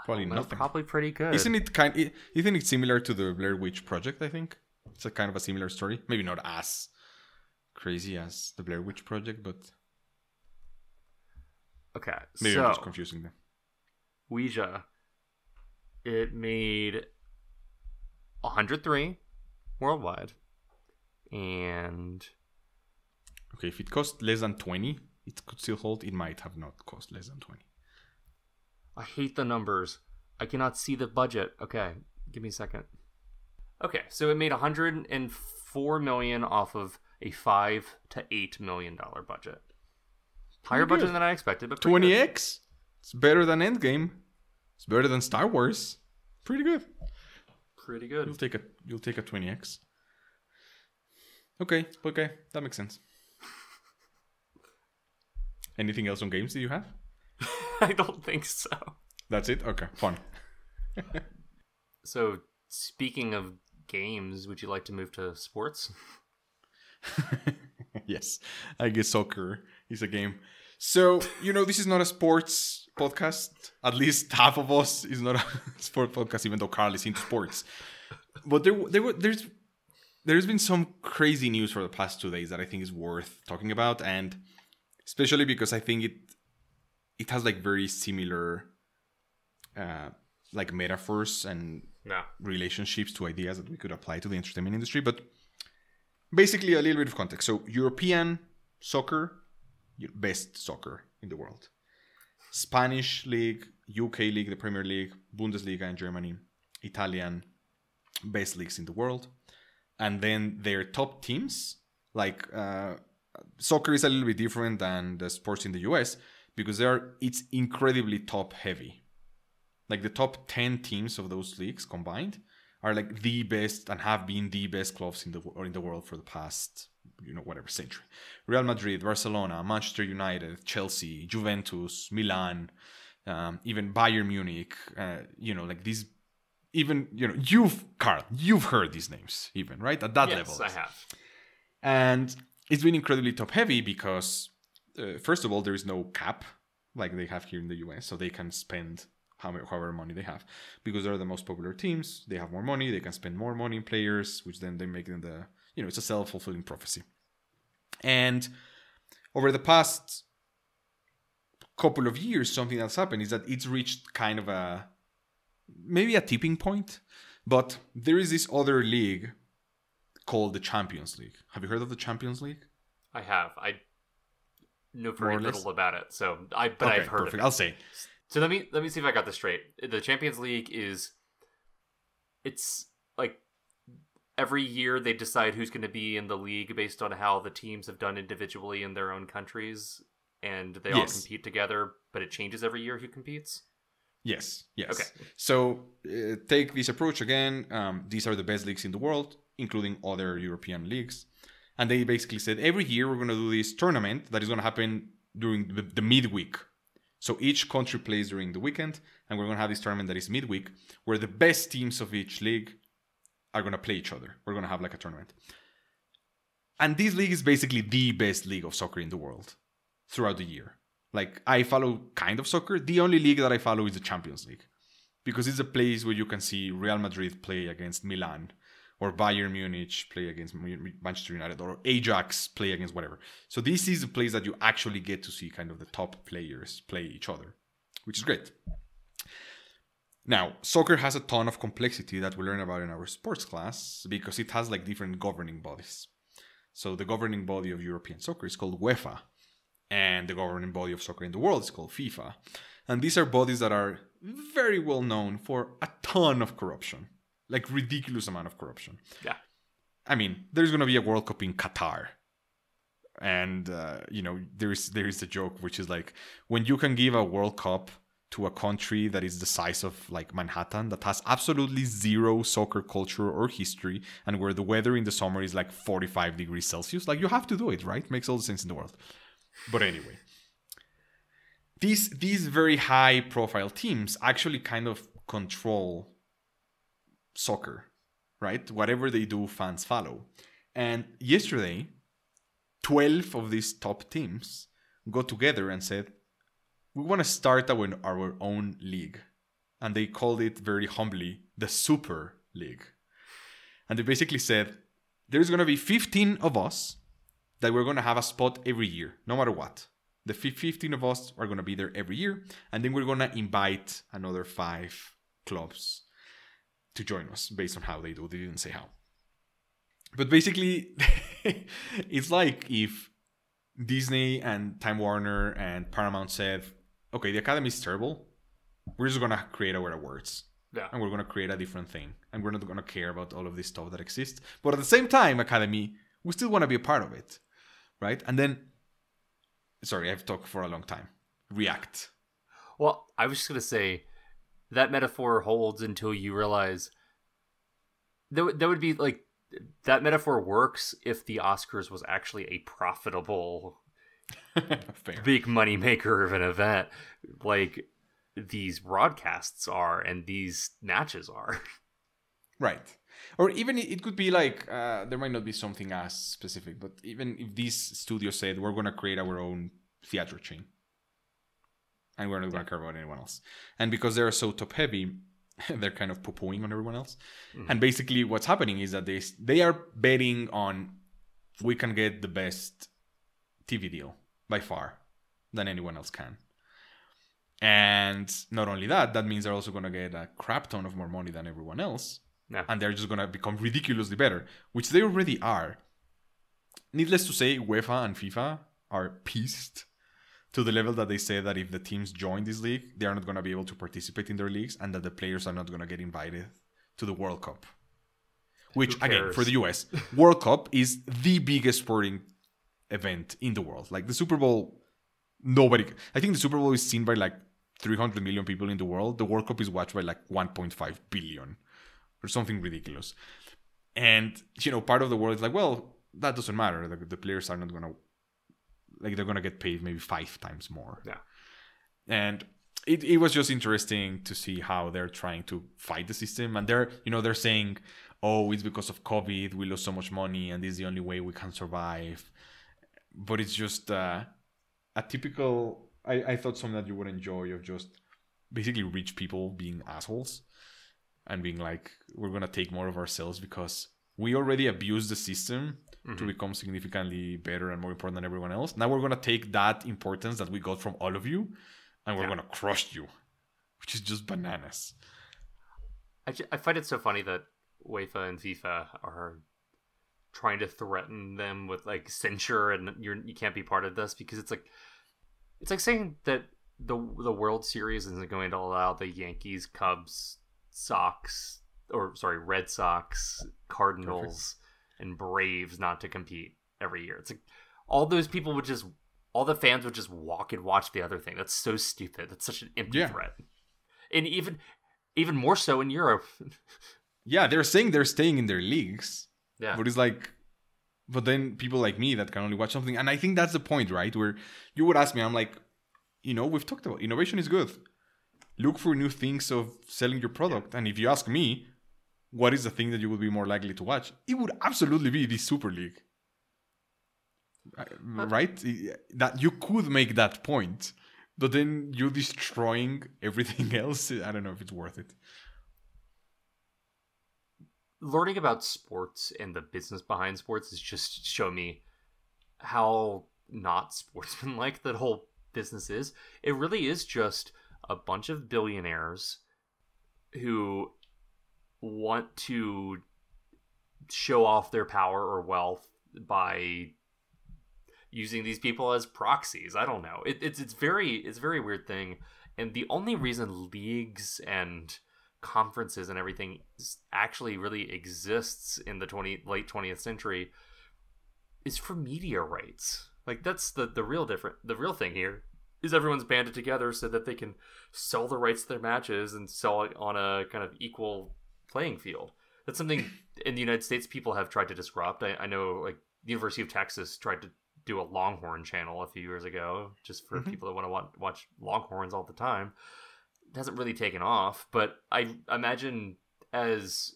Probably nothing. Probably pretty good. Isn't it kind? Isn't it similar to the Blair Witch Project? I think it's a kind of a similar story. Maybe not as crazy as the Blair Witch Project, but Okay, maybe so I'm just confusing them. Ouija, it made 103 worldwide, and Okay, if it cost less than twenty, it could still hold. It might have not cost less than twenty. I hate the numbers. I cannot see the budget. Okay, give me a second. Okay, so it made 104 million off of a five to eight million dollar budget. Higher budget good. than I expected, but pretty Twenty good. X. It's better than Endgame. It's better than Star Wars. Pretty good. Pretty good. You'll take a you'll take a twenty X. Okay, okay, that makes sense. [laughs] Anything else on games that you have? [laughs] I don't think so. That's it. Okay, fun. [laughs] So, speaking of games, would you like to move to sports? yes, I guess soccer is a game. So you know, this is not a sports podcast. At least half of us is not a [laughs] sport podcast, even though Carl is into sports. But there, there, there's, there's been some crazy news for the past two days that I think is worth talking about, and especially because I think it, it has like very similar, uh, like metaphors and No. relationships to ideas that we could apply to the entertainment industry. But basically, a little bit of context. So, European soccer, best soccer in the world. Spanish league, UK league, the Premier League, Bundesliga in Germany, Italian, best leagues in the world. And then their top teams, like uh, soccer is a little bit different than the sports in the US because they are it's incredibly top heavy like the top 10 teams of those leagues combined are like the best and have been the best clubs in the or in the world for the past you know whatever century. Real madrid barcelona manchester united chelsea juventus milan um, even bayern munich uh, you know like these even you know you've carl you've heard these names even right? At that yes, level. Yes, I have. and it's been incredibly top heavy because uh, first of all there is no cap like they have here in the us so they can spend however money they have because they're the most popular teams they have more money they can spend more money in players which then they make them the you know it's a self-fulfilling prophecy and over the past couple of years something that's happened is that it's reached kind of a maybe a tipping point but there is this other league called the Champions League. Have you heard of the Champions League? I have. I know very little about it, so I but okay, I've heard perfect. of it. I'll say. So let me let me see if I got this straight. The Champions League is it's like every year they decide who's going to be in the league based on how the teams have done individually in their own countries and they all compete together, but it changes every year who competes. Yes, yes. Okay. So uh, take this approach again. Um, these are the best leagues in the world, including other European leagues. And they basically said every year we're going to do this tournament that is going to happen during the, the midweek. So each country plays during the weekend, and we're going to have this tournament that is midweek, where the best teams of each league are going to play each other. We're going to have like a tournament. And this league is basically the best league of soccer in the world throughout the year. Like I follow kind of soccer. The only league that I follow is the Champions League because it's a place where you can see Real Madrid play against Milan or Bayern Munich play against Manchester United or Ajax play against whatever. So this is a place that you actually get to see kind of the top players play each other, which is great. Now, soccer has a ton of complexity that we learn about in our sports class because it has like different governing bodies. So the governing body of European soccer is called UEFA, and the governing body of soccer in the world is called FIFA. And these are bodies that are very well known for a ton of corruption, like ridiculous amount of corruption. Yeah. I mean, there's going to be a World Cup in Qatar. And uh, you know, there's there is a joke which is like when you can give a World Cup to a country that is the size of like Manhattan that has absolutely zero soccer culture or history and where the weather in the summer is like 45 degrees Celsius like you have to do it right makes all the sense in the world but anyway these these very high profile teams actually kind of control soccer right whatever they do fans follow and yesterday 12 of these top teams got together and said we want to start our, our own league. And they called it very humbly the Super League. And they basically said, there's going to be 15 of us that we're going to have a spot every year, no matter what. The 15 of us are going to be there every year. And then we're going to invite another five clubs to join us based on how they do. They didn't say how. But basically, [laughs] it's like if Disney and Time Warner and Paramount said, okay, the academy is terrible. We're just gonna create our awards. Yeah. And we're gonna create a different thing. And we're not gonna care about all of this stuff that exists. But at the same time, Academy, we still wanna be a part of it. Right? And then sorry, I've talked for a long time. React. Well, I was just gonna say that metaphor holds until you realize that, that would be like that metaphor works if the Oscars was actually a profitable [laughs] big money maker of an event like these broadcasts are and these matches are. [laughs] Right. Or even it could be like uh, there might not be something as specific, but even if these studios said we're going to create our own theater chain, and we're not going to care about anyone else, and because they're so top heavy, [laughs] they're kind of poo-pooing on everyone else, mm-hmm. and basically what's happening is that they they are betting on we can get the best TV deal by far than anyone else can. And not only that, that means they're also going to get a crap ton of more money than everyone else. Yeah. And they're just going to become ridiculously better, which they already are. Needless to say, UEFA and FIFA are pissed to the level that they say that if the teams join this league, they are not going to be able to participate in their leagues and that the players are not going to get invited to the World Cup. Which, again, for the US, World Cup is the biggest sporting event in the world. Like the Super Bowl, nobody. I think the Super Bowl is seen by like 300 million people in the world. The World Cup is watched by like 1.5 billion or something ridiculous. And you know, part of the world is like, well, that doesn't matter. The, the players are not gonna like they're gonna get paid maybe five times more. Yeah. And it, it was just interesting to see how they're trying to fight the system and they're you know they're saying oh it's because of covid we lost so much money and this is the only way we can survive but it's just uh, a typical. I, I thought something that you would enjoy of just basically rich people being assholes and being like, we're gonna take more of ourselves because we already abused the system mm-hmm. to become significantly better and more important than everyone else. Now we're gonna take that importance that we got from all of you, and we're yeah. gonna crush you, which is just bananas. I, I find it so funny that UEFA and FIFA are trying to threaten them with like censure and you're you can't be part of this because it's like it's like saying that the the World Series isn't going to allow the Yankees, Cubs, Sox, or sorry, Red Sox, Cardinals. And Braves not to compete every year. It's like all those people would just all the fans would just walk and watch the other thing. That's so stupid. That's such an empty yeah. threat. And even even more so in Europe. [laughs] yeah, they're saying they're staying in their leagues yeah. But it's like, but then people like me that can only watch something, and I think that's the point, right? Where you would ask me, I'm like, you know, we've talked about innovation is good. Look for new things of selling your product, and if you ask me, what is the thing that you would be more likely to watch? It would absolutely be the Super League, uh, right? That you could make that point, but then you're destroying [laughs] everything else. I don't know if it's worth it learning about sports and the business behind sports has just shown me how not sportsmanlike [laughs] that whole business is. It really is just a bunch of billionaires who want to show off their power or wealth by using these people as proxies. I don't know. It, it's it's very it's a very weird thing. And the only reason leagues and conferences and everything actually really exists in the 20 late 20th century is for media rights. Like that's the the real different the real thing here is everyone's banded together so that they can sell the rights to their matches and sell it on a kind of equal playing field. That's something [laughs] in the United States people have tried to disrupt. I, I know like the University of Texas tried to do a Longhorn channel a few years ago, just for mm-hmm. people that want to watch, watch Longhorns all the time. It hasn't really taken off, but I imagine as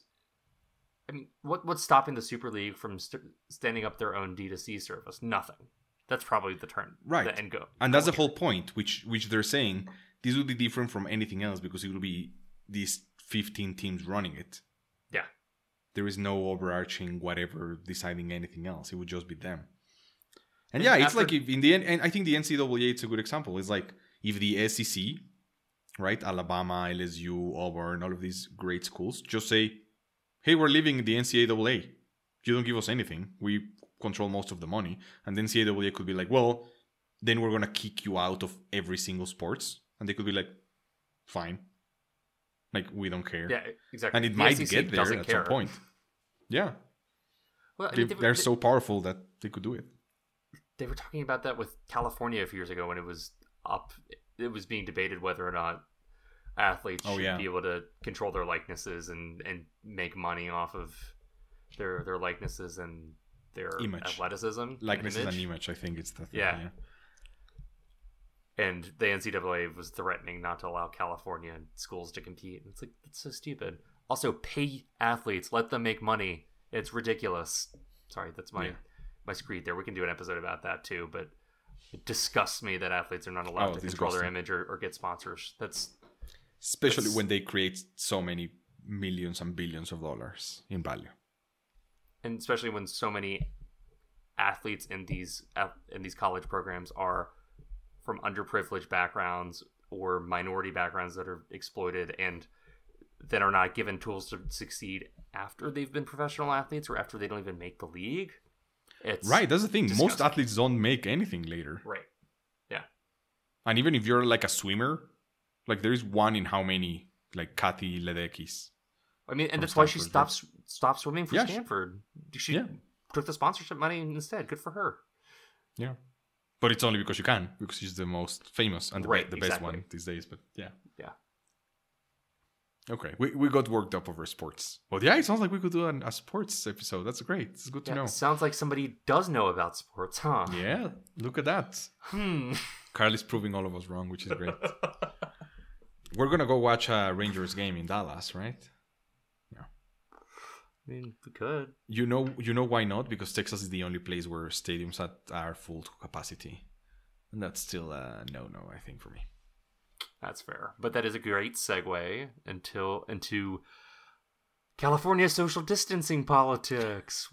I mean, what what's stopping the Super League from st- standing up their own D2C service? Nothing. That's probably the turn, right? The end go, and that's the whole point, which which they're saying this would be different from anything else because it will be these 15 teams running it. Yeah, there is no overarching whatever deciding anything else. It would just be them. And yeah, it's like if in the end, and I think the NCAA it's a good example. It's like if the SEC, right, Alabama, LSU, Auburn, all of these great schools, just say, "Hey, we're leaving the NCAA. You don't give us anything. We control most of the money." And then NCAA could be like, "Well, then we're gonna kick you out of every single sports," and they could be like, "Fine." Like we don't care. Yeah, exactly. And it the might SEC get there at care. some point. Yeah. Well, I mean, they, are so powerful that they could do it they were talking about that with California a few years ago when it was up. It was being debated whether or not athletes oh, should yeah. be able to control their likenesses and and make money off of their their likenesses and their image. athleticism, likenesses and image. and image. I think it's the thing, yeah. yeah. And the NCAA was threatening not to allow California schools to compete. It's like it's so stupid. Also, pay athletes, let them make money. It's ridiculous. Sorry, that's my yeah my screed there. We can do an episode about that too, but it disgusts me that athletes are not allowed oh, to control their image or, or get sponsors. That's especially that's, when they create so many millions and billions of dollars in value, and especially when so many athletes in these uh, in these college programs are from underprivileged backgrounds or minority backgrounds that are exploited and that are not given tools to succeed after they've been professional athletes or after they don't even make the league it's right. That's the thing. Disgusting. Most athletes don't make anything later. Right. Yeah. And even if you're like a swimmer, like there is one in how many like Katie Ledeckys. I mean, and that's Stanford. why she stopped stopped swimming for yeah, Stanford. She yeah. took the sponsorship money instead. Good for her. Yeah. But it's only because you can, because he's the most famous and the, right, be- the exactly. best one these days. But yeah. Yeah. Okay, we, we got worked up over sports. Well, yeah, it sounds like we could do an, a sports episode. That's great. It's good to know. Sounds like somebody does know about sports, huh? Yeah, look at that. Hmm. Carl is proving all of us wrong, which is great. [laughs] We're gonna go watch a Rangers game in Dallas, right? I mean, we could. You know, you know why not? Because Texas is the only place where stadiums are full to capacity, and that's still a no-no, I think, for me. That's fair. But that is a great segue until into California social distancing politics. [laughs]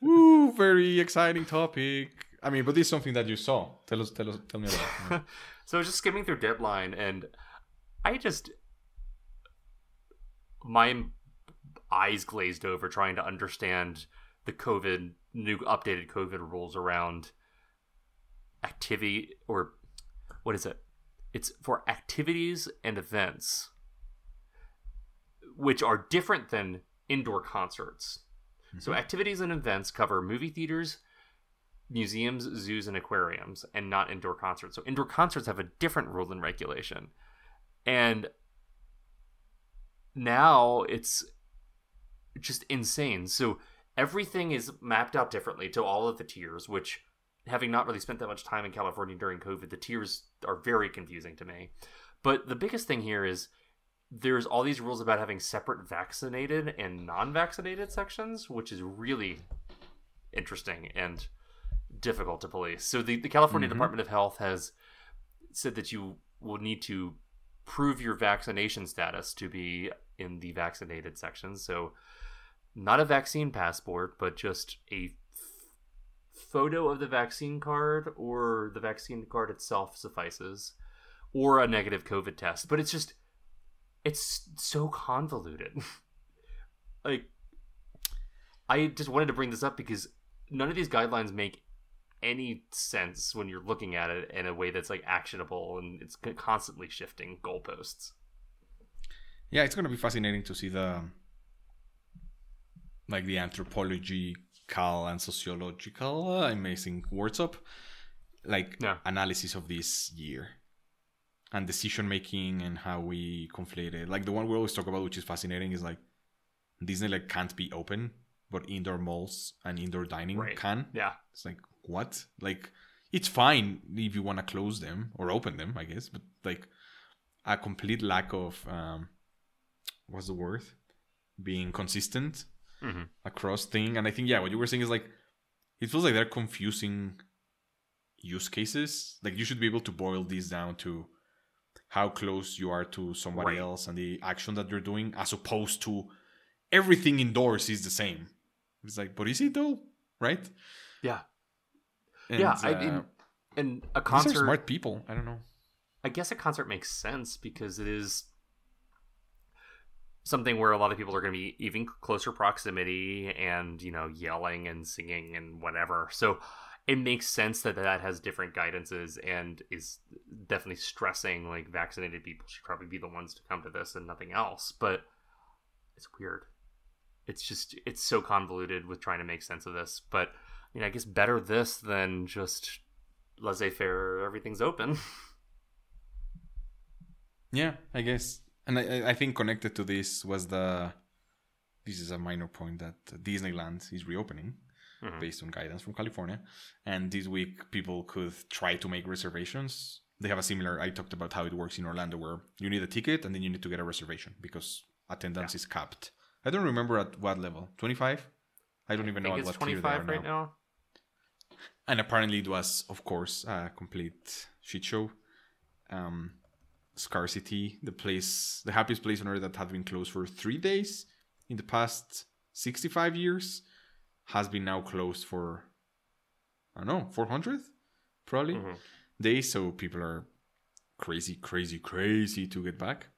Woo, very exciting topic. I mean, but this is something that you saw. Tell us, tell us, tell me about. it. [laughs] so I was just skimming through Deadline, and I just my eyes glazed over trying to understand the COVID new updated COVID rules around activity or what is it? It's for activities and events, which are different than indoor concerts. Mm-hmm. So, activities and events cover movie theaters, museums, zoos, and aquariums, and not indoor concerts. So, indoor concerts have a different rule and regulation. And now it's just insane. So, everything is mapped out differently to all of the tiers, which having not really spent that much time in California during COVID, the tiers are very confusing to me. But the biggest thing here is there's all these rules about having separate vaccinated and non-vaccinated sections, which is really interesting and difficult to police. So the, the California mm-hmm. Department of Health has said that you will need to prove your vaccination status to be in the vaccinated sections. So not a vaccine passport, but just a photo of the vaccine card or the vaccine card itself suffices, or a negative COVID test. But it's just, it's so convoluted. [laughs] like, I just wanted to bring this up because none of these guidelines make any sense when you're looking at it in a way that's like actionable and it's constantly shifting goalposts. Yeah, it's gonna be fascinating to see the like the anthropological and sociological. Uh, I'm mixing words up. Like Yeah. analysis of this year and decision making and how we conflate it. Like the one we always talk about, which is fascinating, is like Disney like can't be open, but indoor malls and indoor dining Right. can. Yeah. It's like what? Like it's fine if you want to close them or open them, I guess, but like a complete lack of um what's the word? Being consistent hmm across thing. And I think yeah, what you were saying is like it feels like they're confusing use cases. Like you should be able to boil these down to how close you are to somebody Right. else and the action that you're doing, as opposed to everything indoors is the same. It's like, but is it though? Right? Yeah. And, yeah. I uh, mean, and a concert. smart people. I don't know. I guess a concert makes sense because it is something where a lot of people are going to be even closer proximity and you know yelling and singing and whatever. So it makes sense that that has different guidances and is definitely stressing like vaccinated people should probably be the ones to come to this and nothing else. But it's weird. It's just it's so convoluted with trying to make sense of this. But I mean, I guess better this than just laissez-faire. Everything's open. [laughs] Yeah, I guess. And I- I, think connected to this was the. This is a minor point that Disneyland is reopening Mhm. based on guidance from California. And this week, people could try to make reservations. They have a similar. I talked about how it works in Orlando, where you need a ticket and then you need to get a reservation because attendance is capped. I don't remember at what level. 25? I don't even I know think at it's what tier they are 25 right now. now. And apparently, it was, of course, a complete shit show. Um, scarcity, the place, the happiest place on earth that had been closed for three days in the past 65 years, has been now closed for, I don't know, 400 probably Mhm. days. So people are crazy, crazy, crazy to get back.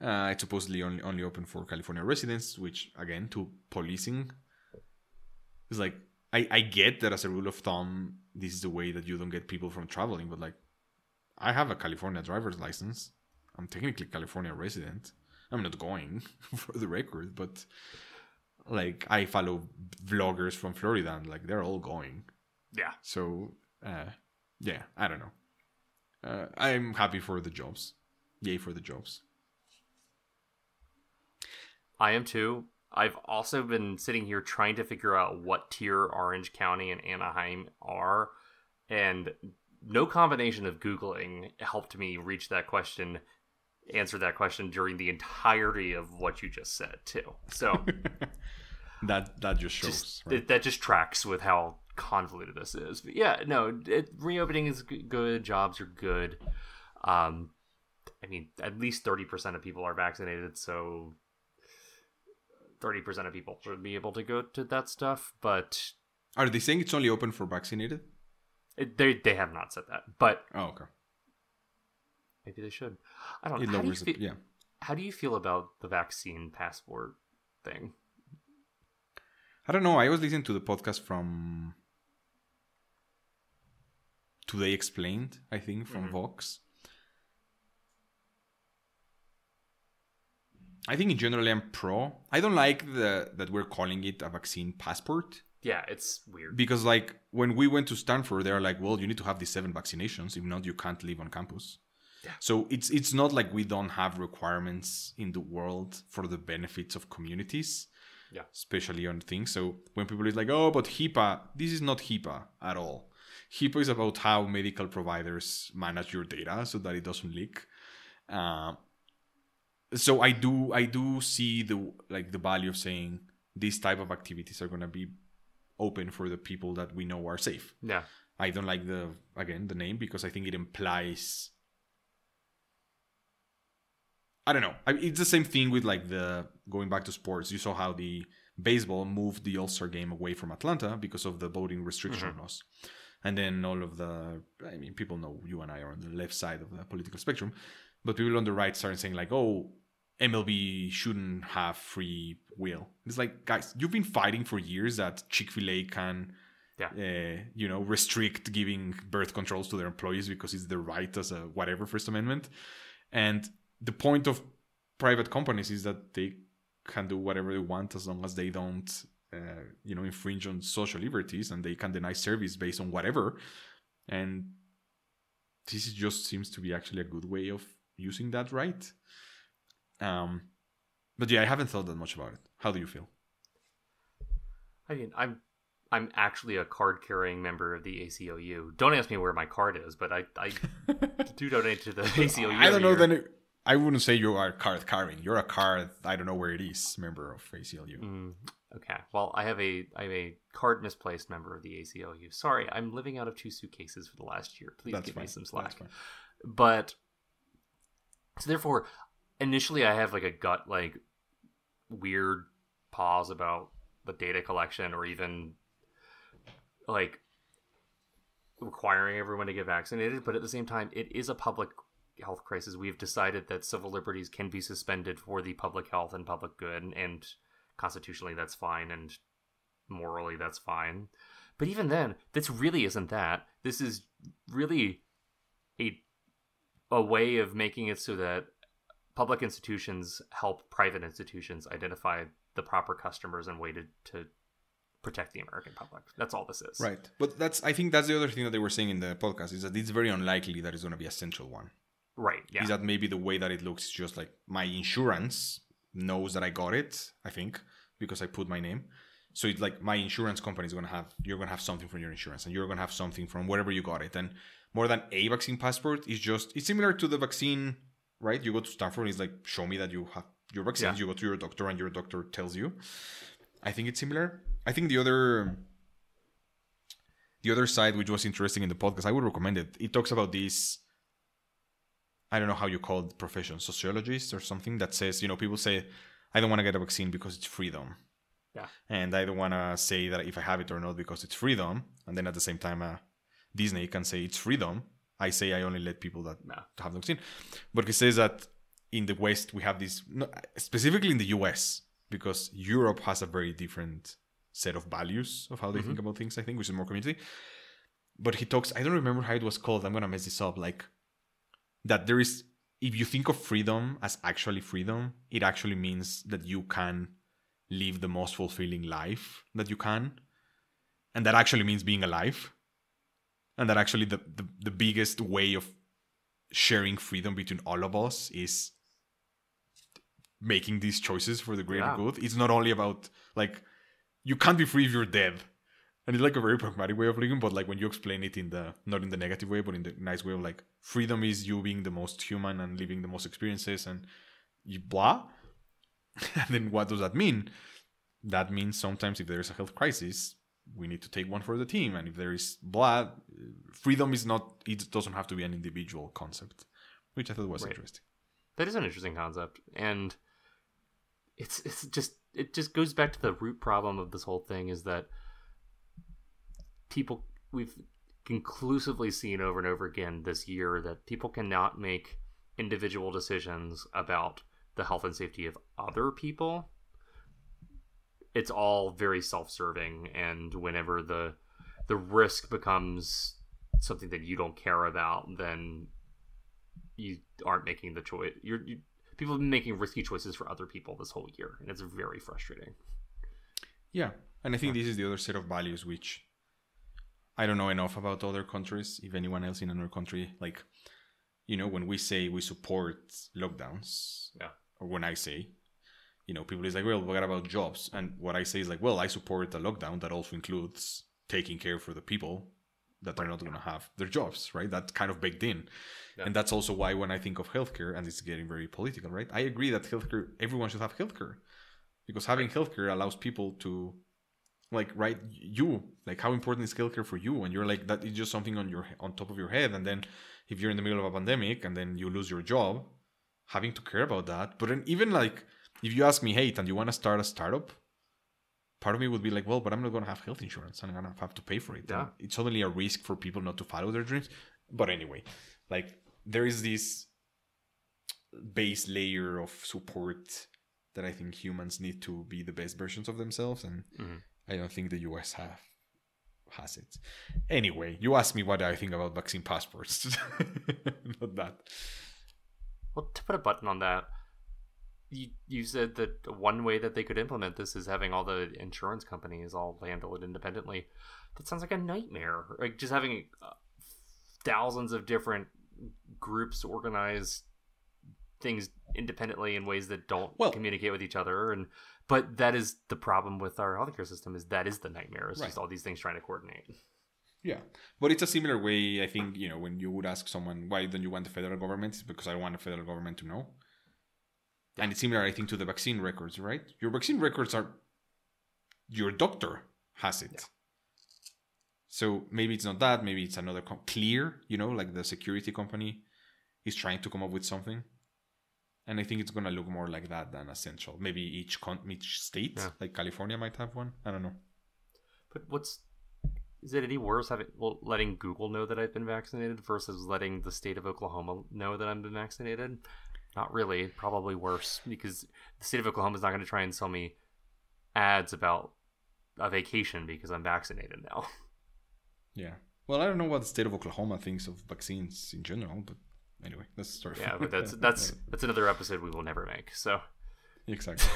Uh, it's supposedly only only open for California residents, which again to policing is like I, I get that as a rule of thumb, this is the way that you don't get people from traveling, but like I have a California driver's license. I'm technically California resident. I'm not going [laughs] for the record, but like I follow vloggers from Florida and like they're all going. Yeah. So uh yeah, I don't know. Uh, I'm happy for the jobs. Yay for the jobs. I am too. I've also been sitting here trying to figure out what tier Orange County and Anaheim are, and no combination of Googling helped me reach that question, answer that question during the entirety of what you just said, too. So [laughs] that that just shows. just, right? it, that just tracks with how convoluted this is. But yeah, no, it, reopening is good. Jobs are good. Um, I mean, at least thirty percent of people are vaccinated, so thirty percent of people should be able to go to that stuff. But Are they saying it's only open for vaccinated? It, they they have not said that. But Oh, okay. maybe they should. I don't. It know. How do, you it. feel, Yeah. how do you feel about the vaccine passport thing? I don't know. I was listening to the podcast from Today Explained, I think, from Mhm. Vox. I think in general I'm pro. I don't like the that we're calling it a vaccine passport Yeah, it's weird. because like when we went to Stanford, they're like, well, you need to have these seven vaccinations. If not, you can't live on campus. Yeah. So it's it's not like we don't have requirements in the world for the benefits of communities. Yeah. Especially on things. So when people is like, oh, but HIPAA, this is not HIPAA at all. HIPAA is about how medical providers manage your data so that it doesn't leak. Uh, so I do I do see the like the value of saying these type of activities are gonna be open for the people that we know are safe. Yeah, I don't like the again the name because I think it implies. I don't know. I, it's the same thing with like the going back to sports. You saw how the baseball moved the All Star game away from Atlanta because of the voting restriction mm-hmm. laws, and then all of the. I mean, people know you and I are on the left side of the political spectrum, but people on the right started saying like, "Oh, MLB shouldn't have free will." It's like, guys, you've been fighting for years that Chick Fil A can Yeah. uh, you know, restrict giving birth controls to their employees because it's their right as a whatever First Amendment. And the point of private companies is that they can do whatever they want as long as they don't, uh, you know, infringe on social liberties and they can deny service based on whatever. And this just seems to be actually a good way of using that right. Um, but yeah, I haven't thought that much about it. How do you feel? I mean, I'm I'm actually a card carrying member of the ACLU. Don't ask me where my card is, but I, I [laughs] do donate to the ACLU. I don't know. every Then it, I wouldn't say you are card carrying. You're a card. I don't know where it is. Member of ACLU. Mm, okay. Well, I have a I am a card misplaced member of the ACLU. Sorry, I'm living out of two suitcases for the last year. Please That's give fine. me some slack. But so therefore, initially, I have like a gut like weird pause about the data collection or even like requiring everyone to get vaccinated. But at the same time, it is a public health crisis. We've decided that civil liberties can be suspended for the public health and public good, and constitutionally that's fine, and morally that's fine. But even then, this really isn't that. This is really a a way of making it so that public institutions help private institutions identify the proper customers and way to, to protect the American public. That's all this is. Right. But that's. I think that's the other thing that they were saying in the podcast is that it's very unlikely that it's going to be a central one. Right. Yeah. Is that maybe the way that it looks is just like my insurance knows that I got it. I think because I put my name. So it's like my insurance company is going to have you're going to have something from your insurance, and you're going to have something from wherever you got it. And more than a vaccine passport is just it's similar to the vaccine, right? You go to Stanford, and it's like show me that you have your vaccines. Yeah. You go to your doctor, and your doctor tells you. I think it's similar. I think the other the other side, which was interesting in the podcast, I would recommend it. It talks about this. I don't know how you call it profession, sociologist or something that says, you know, people say, I don't want to get a vaccine because it's freedom. Yeah. And I don't want to say that if I have it or not because it's freedom. And then at the same time, uh, Disney can say it's freedom. I say I only let people that No. have the vaccine. But he says that in the West, we have this, specifically in the US, because Europe has a very different set of values of how they Mhm. think about things, I think, which is more community. But he talks, I don't remember how it was called. I'm going to mess this up. Like, that there is, if you think of freedom as actually freedom, it actually means that you can live the most fulfilling life that you can. And that actually means being alive. And that actually the, the, the biggest way of sharing freedom between all of us is making these choices for the greater Yeah. good. It's not only about like you can't be free if you're dead. And it's like a very pragmatic way of living, but like when you explain it in the not in the negative way, but in the nice way of like freedom is you being the most human and living the most experiences and you blah. [laughs] and then what does that mean? That means sometimes if there's a health crisis, we need to take one for the team. And if there is blah, freedom is not it doesn't have to be an individual concept. Which I thought was Right. interesting. That is an interesting concept, and it's it's just it just goes back to the root problem of this whole thing is that people we've conclusively seen over and over again this year that people cannot make individual decisions about the health and safety of other people. It's all very self-serving, and whenever the the risk becomes something that you don't care about, then you aren't making the choice. You're you, people have been making risky choices for other people this whole year, and it's very frustrating. Yeah, and I think this is the other set of values which I don't know enough about other countries. If anyone else in another country, like you know, when we say we support lockdowns, Yeah. or when I say, you know, people is like, well, what about jobs? And what I say is like, well, I support a lockdown that also includes taking care for the people that are not going to have their jobs, right? That's kind of baked in. Yeah. And that's also why when I think of healthcare, and it's getting very political, right? I agree that healthcare, everyone should have healthcare because having healthcare allows people to like right you like how important is healthcare for you and you're like that is just something on your on top of your head and then if you're in the middle of a pandemic and then you lose your job having to care about that but then even like if you ask me hey and you want to start a startup part of me would be like well but i'm not going to have health insurance and i'm going to have to pay for it Yeah. And it's only a risk for people not to follow their dreams but anyway like there is this base layer of support that i think humans need to be the best versions of themselves and Mhm. I don't think the US have has it. Anyway, you asked me what I think about vaccine passports. [laughs] Not that. Well, to put a button on that, you you said that one way that they could implement this is having all the insurance companies all handle it independently. That sounds like a nightmare. Like just having uh, thousands of different groups organize things independently in ways that don't Well- communicate with each other and but that is the problem with our healthcare system is that is the nightmare it's just all these things trying to coordinate Yeah, but it's a similar way. I think you know when you would ask someone why don't you want the federal government, it's because I want the federal government to know. And it's similar, I think, to the vaccine records, right? Your vaccine records are your doctor has it. So maybe it's not that. Maybe it's another com- clear. You know, like the security company is trying to come up with something. And I think it's gonna look more like that than essential. Maybe each con- each state, Yeah. like California, might have one. I don't know. But what's is it any worse having well letting Google know that I've been vaccinated versus letting the state of Oklahoma know that I've been vaccinated? Not really. Probably worse because the state of Oklahoma is not going to try and sell me ads about a vacation because I'm vaccinated now. [laughs] Yeah. Well, I don't know what the state of Oklahoma thinks of vaccines in general, but anyway, that's a story. yeah, but that's [laughs] that's that's another episode we will never make. So exactly.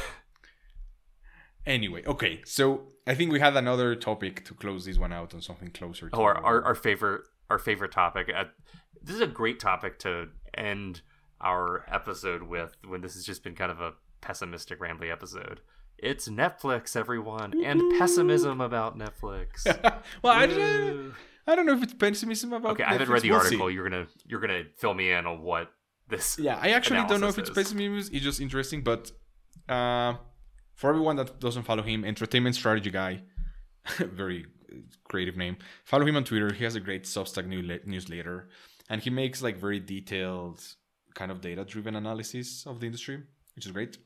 [laughs] anyway, okay. So I think we had another topic to close this one out on something closer. To oh, our our, our favorite our favorite topic. Uh, this is a great topic to end our episode with when this has just been kind of a pessimistic, rambly episode. It's Netflix, everyone, and pessimism about Netflix. [laughs] well, I don't, I don't know if it's pessimism about. Netflix. Okay, I haven't read the We'll article. see. You're gonna you're gonna fill me in on what this. Yeah, I actually don't know if it's is. pessimism. It's just interesting, but uh, for everyone that doesn't follow him, entertainment strategy guy, [laughs] very creative name. Follow him on Twitter. He has a great Substack new- newsletter, and he makes like very detailed, kind of data-driven analysis of the industry, which is great.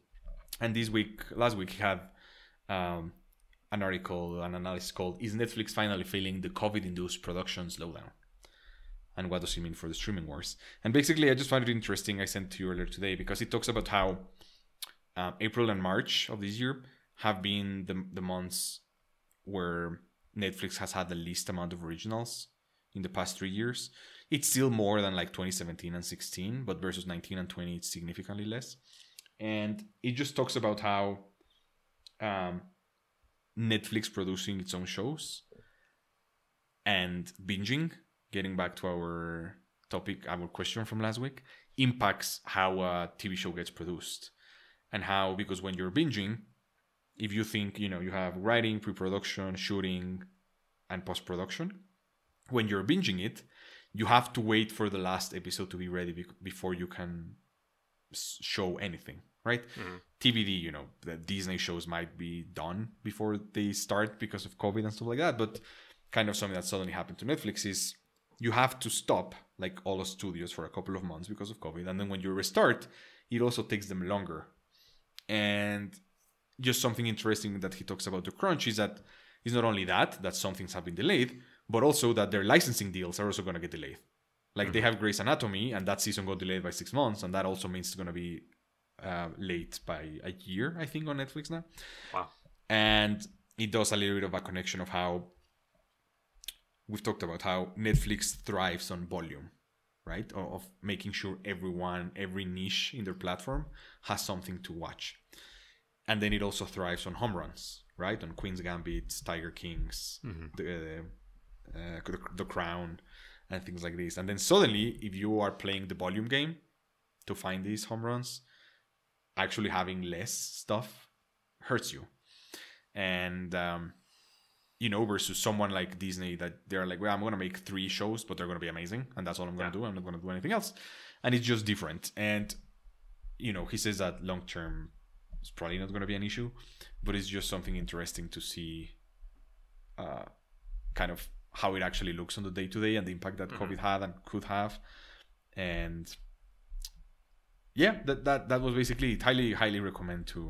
And this week, last week, he had um, an article, an analysis called "Is Netflix finally feeling the COVID-induced production slowdown?" and what does it mean for the streaming wars? And basically, I just found it interesting. I sent to you earlier today because it talks about how um, April and March of this year have been the, the months where Netflix has had the least amount of originals in the past three years. It's still more than like 2017 and 16, but versus 19 and 20, it's significantly less. And it just talks about how um, Netflix producing its own shows and binging, getting back to our topic, our question from last week, impacts how a TV show gets produced. And how, because when you're binging, if you think, you know, you have writing, pre production, shooting, and post production, when you're binging it, you have to wait for the last episode to be ready bec- before you can show anything, right? Mhm. TVD, you know, the Disney shows might be done before they start because of COVID and stuff like that. But kind of something that suddenly happened to Netflix is you have to stop like all the studios for a couple of months because of COVID. And then when you restart, it also takes them longer. And just something interesting that he talks about the crunch is that it's not only that, that some things have been delayed, but also that their licensing deals are also going to get delayed. Like they have Grey's Anatomy, and that season got delayed by six months, and that also means it's going to be uh, late by a year, I think, on Netflix now. Wow. And it does a little bit of a connection of how we've talked about how Netflix thrives on volume, right? Of, making sure everyone, every niche in their platform has something to watch. And then it also thrives on home runs, right? On Queen's Gambit, Tiger Kings, Mhm. the, uh, the, the Crown, and things like this. And then suddenly, if you are playing the volume game to find these home runs, actually having less stuff hurts you. And um, you know, versus someone like Disney that they're like, well, I'm gonna make three shows, but they're gonna be amazing, and that's all I'm gonna Yeah. do. I'm not gonna do anything else, and it's just different. And you know, he says that long term, it's probably not gonna be an issue, but it's just something interesting to see, uh, kind of how it actually looks on the day to day and the impact that Mhm. COVID had and could have, and yeah, that that that was basically it. highly highly recommend to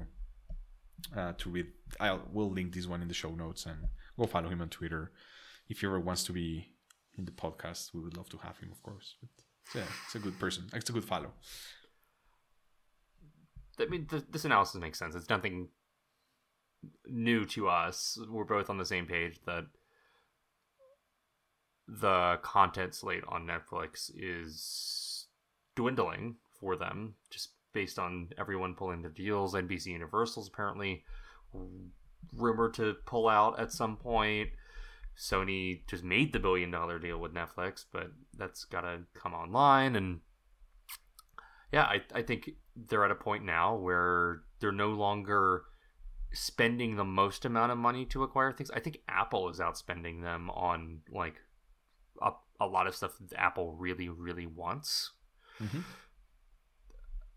uh, to read. I'll we'll link this one in the show notes and go follow him on Twitter. If he ever wants to be in the podcast, we would love to have him, of course. But yeah, it's a good person. It's a good follow. I mean, th- this analysis makes sense. It's nothing new to us. We're both on the same page that the content slate on Netflix is dwindling for them, just based on everyone pulling the deals. NBC Universal's apparently rumored to pull out at some point. Sony just made the billion dollar deal with Netflix, but that's got to come online. And yeah, I, I think they're at a point now where they're no longer spending the most amount of money to acquire things. I think Apple is outspending them on like a, a lot of stuff that Apple really, really wants. Mm-hmm.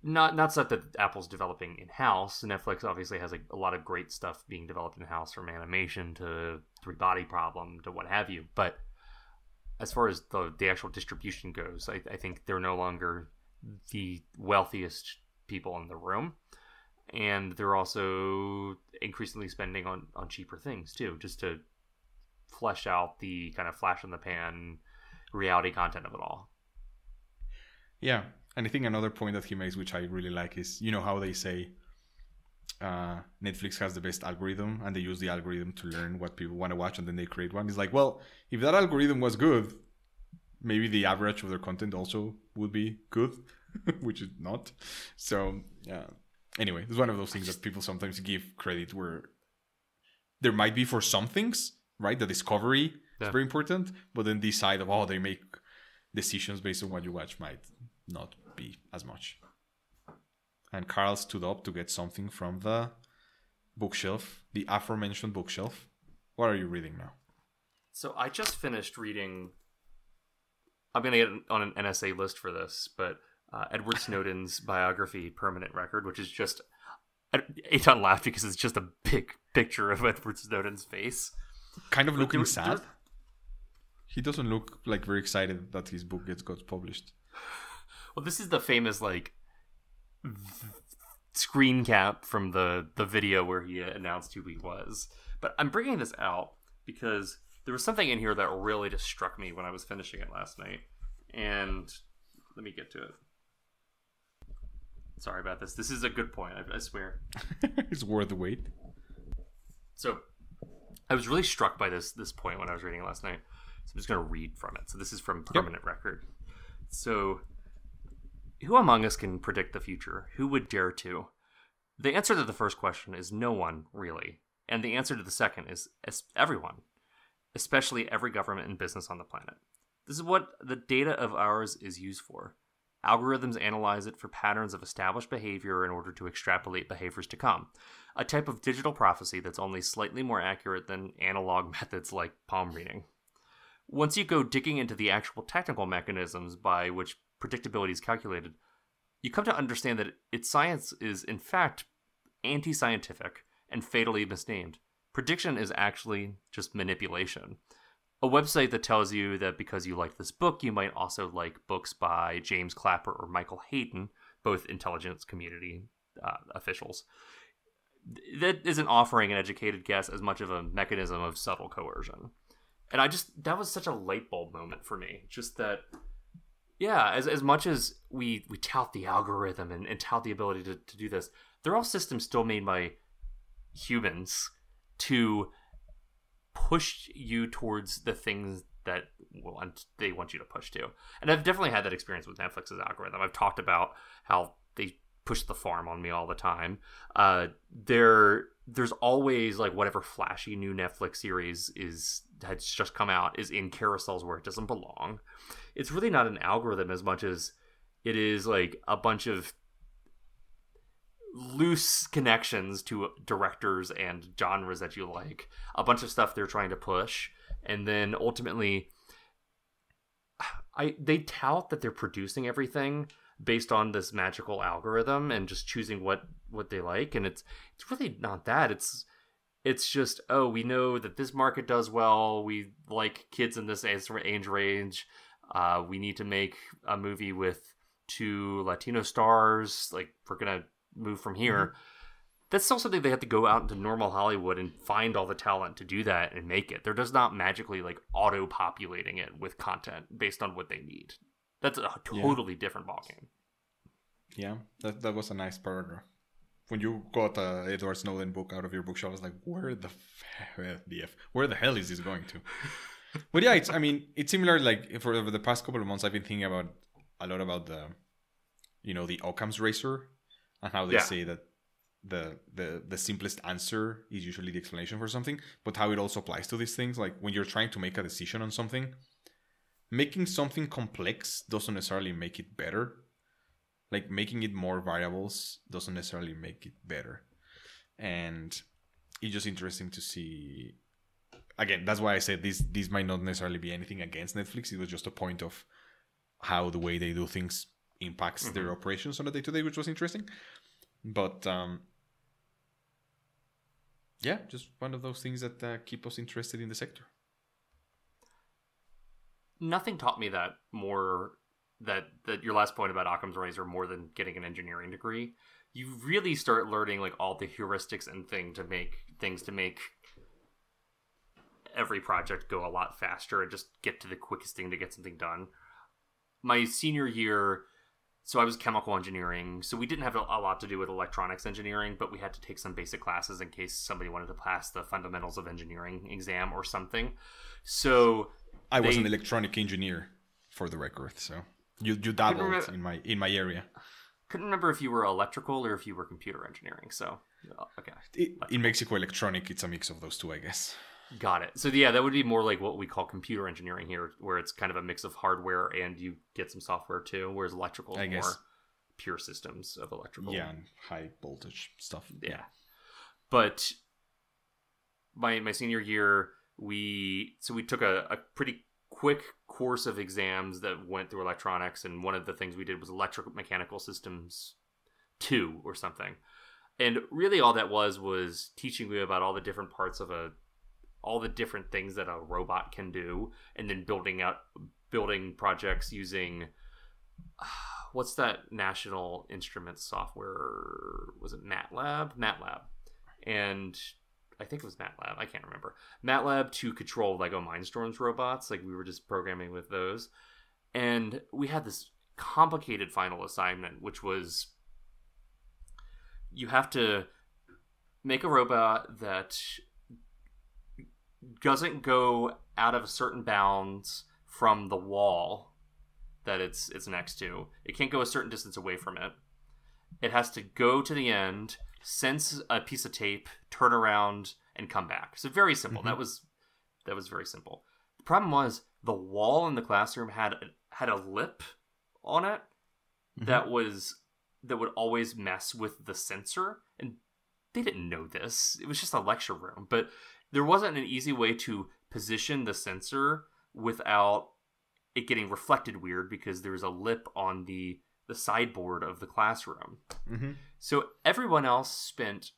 Not not stuff that Apple's developing in house. Netflix obviously has a, a lot of great stuff being developed in house, from animation to three body problem to what have you. But as far as the the actual distribution goes, I, I think they're no longer the wealthiest people in the room and they're also increasingly spending on on cheaper things too just to flesh out the kind of flash in the pan reality content of it all yeah and i think another point that he makes which i really like is you know how they say uh, Netflix has the best algorithm, and they use the algorithm to learn what people want to watch, and then they create one. It's like, well, if that algorithm was good, maybe the average of their content also would be good, [laughs] which is not. So, yeah. Anyway, it's one of those things that people sometimes give credit where there might be for some things, right? The discovery yeah. is very important, but then the side of oh, they make decisions based on what you watch might not be as much. And Carl stood up to get something from the bookshelf, the aforementioned bookshelf. What are you reading now? So I just finished reading I'm going to get on an NSA list for this, but uh, Edward Snowden's biography, Permanent Record, which is just. Eitan laughed because it's just a big picture of Edward Snowden's face. Kind of looking there, sad. There... He doesn't look like very excited that his book gets got published. [laughs] Well, this is the famous like screen cap from the the video where he announced who he was. But I'm bringing this out because there was something in here that really just struck me when I was finishing it last night. And let me get to it. Sorry about this. This is a good point, I, I swear. [laughs] it's worth the wait. So, I was really struck by this this point when I was reading it last night. So I'm just going to read from it. So this is from Permanent yep. Record. So, who among us can predict the future? Who would dare to? The answer to the first question is no one, really. And the answer to the second is everyone especially every government and business on the planet. This is what the data of ours is used for. Algorithms analyze it for patterns of established behavior in order to extrapolate behaviors to come. A type of digital prophecy that's only slightly more accurate than analog [laughs] methods like palm reading. Once you go digging into the actual technical mechanisms by which predictability is calculated, you come to understand that its science is, in fact, anti scientific and fatally misnamed. Prediction is actually just manipulation. A website that tells you that because you like this book, you might also like books by James Clapper or Michael Hayden, both intelligence community uh, officials. That isn't offering an educated guess as much of a mechanism of subtle coercion. And I just, that was such a light bulb moment for me. Just that, yeah, as, as much as we, we tout the algorithm and, and tout the ability to, to do this, they're all systems still made by humans to push you towards the things that want they want you to push to. And I've definitely had that experience with Netflix's algorithm. I've talked about how they push the farm on me all the time. Uh, there, there's always like whatever flashy new Netflix series is has just come out is in carousels where it doesn't belong. It's really not an algorithm as much as it is like a bunch of loose connections to directors and genres that you like, a bunch of stuff they're trying to push, and then ultimately, I they tout that they're producing everything based on this magical algorithm and just choosing what what they like, and it's it's really not that. It's it's just oh we know that this market does well. We like kids in this age range. Uh, we need to make a movie with two Latino stars. Like we're gonna move from here. Mm-hmm. That's still something they have to go out into normal Hollywood and find all the talent to do that and make it. They're just not magically like auto populating it with content based on what they need. That's a totally yeah. different ballgame. Yeah, that that was a nice paragraph. When you got a uh, Edward Snowden book out of your bookshelf, I was like, where the f- the f- where the hell is this going to? [laughs] but yeah, it's. I mean, it's similar. Like for over the past couple of months, I've been thinking about a lot about the, you know, the Occam's razor, and how they Yeah. say that the the the simplest answer is usually the explanation for something, but how it also applies to these things. Like when you're trying to make a decision on something, making something complex doesn't necessarily make it better. Like making it more variables doesn't necessarily make it better, and it's just interesting to see again that's why i said this this might not necessarily be anything against netflix it was just a point of how the way they do things impacts their operations on a day-to-day which was interesting but um yeah just one of those things that uh, keep us interested in the sector Nothing taught me that more that that your last point about Occam's razor more than getting an engineering degree. You really start learning like all the heuristics and thing to make things to make every project go a lot faster and just get to the quickest thing to get something done. My senior year, so I was chemical engineering, so we didn't have a, lot to do with electronics engineering, but we had to take some basic classes in case somebody wanted to pass the fundamentals of engineering exam or something. So i was an electronic engineer for the record so you you dabbled remember- in my in my area couldn't remember if you were electrical or if you were computer engineering. So, okay, it, in mexico electronic it's a mix of those two i guess got it. So yeah, that would be more like what we call computer engineering here, where it's kind of a mix of hardware and you get some software too. Whereas electrical I is guess. more pure systems of electrical. yeah and high voltage stuff yeah. But my my senior year, we so we took a, a pretty quick course of exams that went through electronics, and one of the things we did was electromechanical systems two or something. And really, all that was was teaching me about all the different parts of a, all the different things that a robot can do, and then building out building projects using [sighs] what's that national instrument software? Was it MATLAB? MATLAB, and I think it was MATLAB. I can't remember MATLAB to control Lego oh, Mindstorms robots. Like we were just programming with those, and we had this complicated final assignment, which was you have to make a robot that doesn't go out of a certain bounds from the wall that it's it's next to. It can't go a certain distance away from it. It has to go to the end, sense a piece of tape, turn around, and come back. So very simple. Mhm. That was that was very simple. The problem was the wall in the classroom had had a lip on it Mhm. that was that would always mess with the sensor and they didn't know this it was just a lecture room but there wasn't an easy way to position the sensor without it getting reflected weird because there was a lip on the the sideboard of the classroom Mhm. so everyone else spent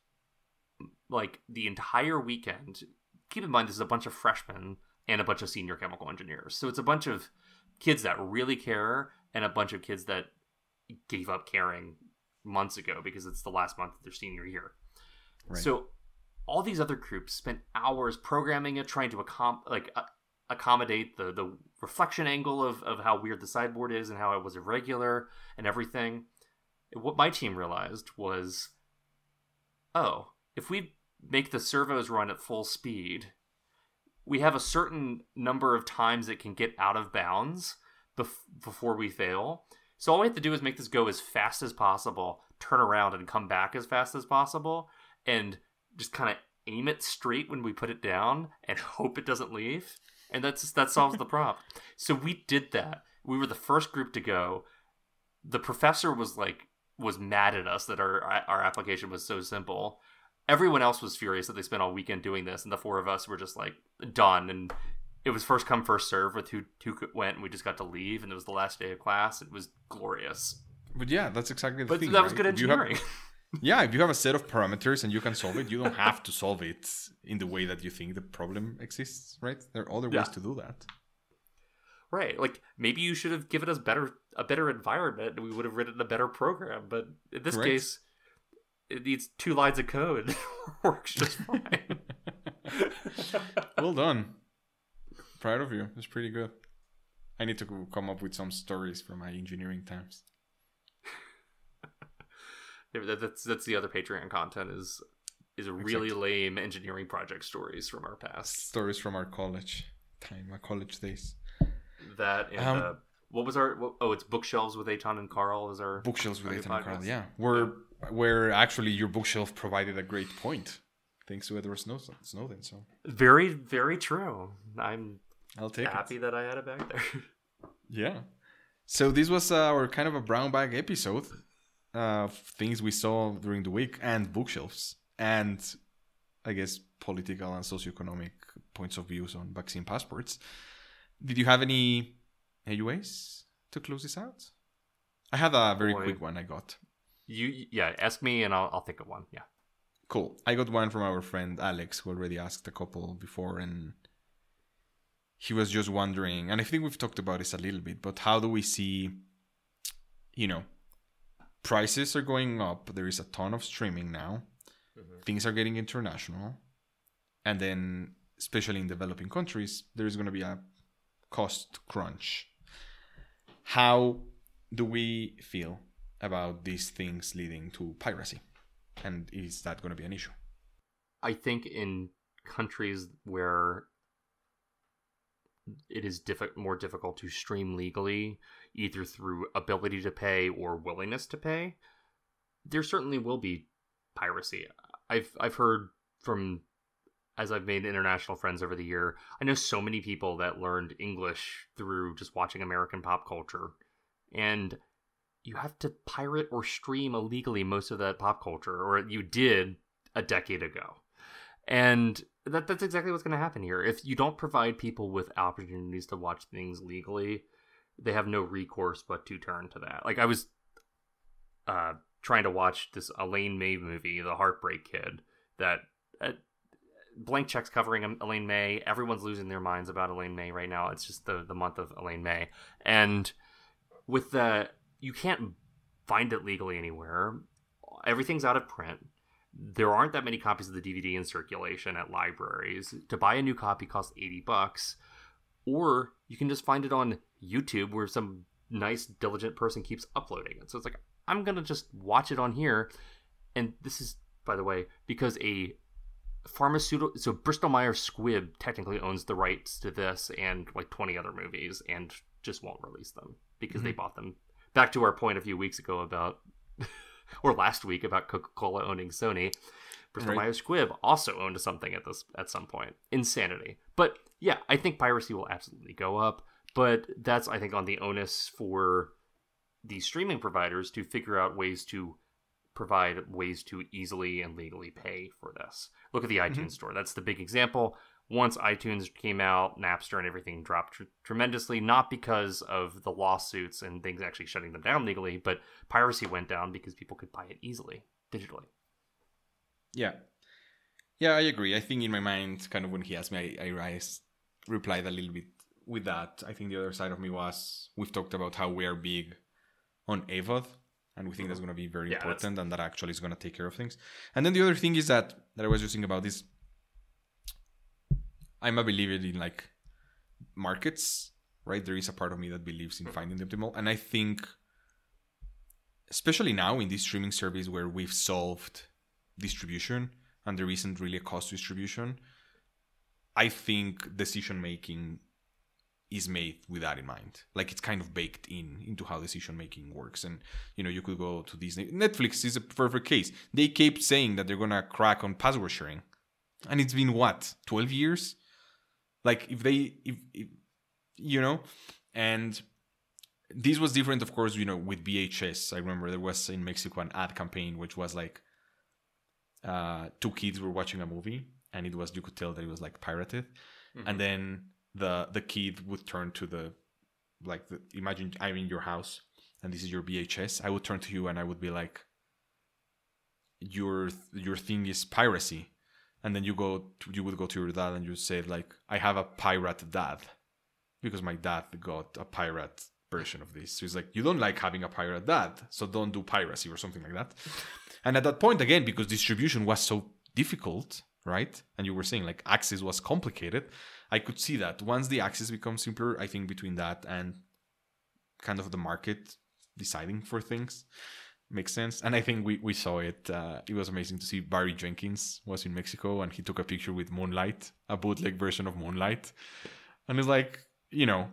like the entire weekend. Keep in mind, this is a bunch of freshmen and a bunch of senior chemical engineers. So it's a bunch of kids that really care and a bunch of kids that gave up caring months ago because it's the last month of their senior year. Right. So all these other groups spent hours programming it, trying to accom- like uh, accommodate the the reflection angle of, of how weird the sideboard is and how it was irregular and everything. What my team realized was, oh, if we make the servos run at full speed, we have a certain number of times it can get out of bounds bef- before we fail. So all we have to do is make this go as fast as possible, turn around and come back as fast as possible, and just kind of aim it straight when we put it down and [laughs] hope it doesn't leave. And that's that solves the problem. [laughs] So we did that. We were the first group to go. The professor was like was mad at us that our our application was so simple. Everyone else was furious that they spent all weekend doing this, and the four of us were just like done. And it was first come first serve with who who went, and we just got to leave. And it was the last day of class. It was glorious. But yeah, that's exactly the But thing. that was right? good you have- engineering. [laughs] yeah, if you have a set of parameters and you can solve it, you don't have to solve it in the way that you think the problem exists, right? There are other ways to do that. Right. Like maybe you should have given us better a better environment and we would have written a better program. But in this Correct. case, it needs two lines of code. [laughs] Works just fine. [laughs] well done. Proud of you. It's pretty good. I need to come up with some stories from my engineering times. Yeah, that- that's that's the other Patreon content is is really lame engineering project stories from our past. Stories from our college. time, my college days. That and Um, uh, what was our? Oh, it's bookshelves with Eitan and Carl. Is our Bookshelves with our Eitan and Carl, podcast. yeah. Where where actually your bookshelf provided a great point, thanks to Edward Snowden. Snowden so Very, very true. I'm I'll take happy it. that I had it back there. [laughs] Yeah. So this was our kind of a brown bag episode of things we saw during the week and bookshelves and I guess political and socioeconomic points of views on vaccine passports. Did you have any AUAs to close this out? I had a very Boy. quick one I got. you, yeah, ask me and I'll, I'll think of one. Yeah. Cool. I got one from our friend Alex, who already asked a couple before, and he was just wondering, and I think we've talked about this a little bit, but how do we see, you know, prices are going up. There is a ton of streaming now. Mm-hmm. Things are getting international. And then, especially in developing countries, there is going to be a cost crunch. How do we feel about these things leading to piracy? And is that going to be an issue? I think in countries where it is more difficult to stream legally, either through ability to pay or willingness to pay, there certainly will be piracy. I've I've heard from as I've made international friends over the year, I know so many people that learned English through just watching American pop culture. And you have to pirate or stream illegally most of that pop culture, or you did a decade ago. And that that's exactly what's going to happen here. If you don't provide people with opportunities to watch things legally, they have no recourse but to turn to that. Like I was uh, trying to watch this Elaine May movie, The Heartbreak Kid, that uh, blank checks covering Elaine May. Everyone's losing their minds about Elaine May right now. It's just the the month of Elaine May, and with the you can't find it legally anywhere. Everything's out of print. There aren't that many copies of the DVD in circulation at libraries. To buy a new copy costs 80 bucks. Or you can just find it on YouTube where some nice diligent person keeps uploading it. So it's like I'm going to just watch it on here. And this is by the way because a pharmaceutical so Bristol Myers Squibb technically owns the rights to this and like 20 other movies and just won't release them because they mm-hmm. bought them back to our point a few weeks ago about [laughs] or last week about Coca-Cola owning Sony. Bristol Right. Myers Squibb also owned something at this at some point. Insanity. But yeah, I think piracy will absolutely go up, but that's I think on the onus for the streaming providers to figure out ways to provide ways to easily and legally pay for this. Look at the mm-hmm. iTunes store. That's the big example. Once iTunes came out, Napster and everything dropped tr- tremendously, not because of the lawsuits and things actually shutting them down legally, but piracy went down because people could buy it easily digitally. Yeah. Yeah, I agree. I think in my mind, kind of when he asked me, I, I, replied a little bit with that. I think the other side of me was we've talked about how we are big on AVOD, and we think that's mm-hmm. going to be very Yeah, that's- important and that actually is going to take care of things. And then the other thing is that, that I was just thinking about this I'm a believer in like markets, right? There is a part of me that believes in mm. finding the optimal. And I think, especially now in this streaming service where we've solved distribution and there isn't really a cost distribution, I think decision making is made with that in mind. Like it's kind of baked in into how decision making works. And you know, you could go to Disney. Netflix is a perfect case. They keep saying that they're gonna crack on password sharing. And it's been what, twelve years? Like if they if, if you know, and this was different of course, you know, with VHS. I remember there was in Mexico an ad campaign which was like uh two kids were watching a movie and it was you could tell that it was like pirated. And mm-hmm. then the the kid would turn to the like the, imagine i'm in your house and this is your vhs i would turn to you and i would be like your your thing is piracy. And then you go to, you would go to your dad and you say like i have a pirate dad because my dad got a pirate version of this. So it's like you don't like having a pirate dad so don't do piracy or something like that. [laughs] And at that point again because distribution was so difficult right? And you were saying like access was complicated. I could see that. Once the access becomes simpler i think between that and kind of the market deciding for things makes sense. And i think we, we saw it uh, it was amazing to see barry jenkins was in mexico and he took a picture with moonlight a bootleg version of moonlight. And it's like, you know,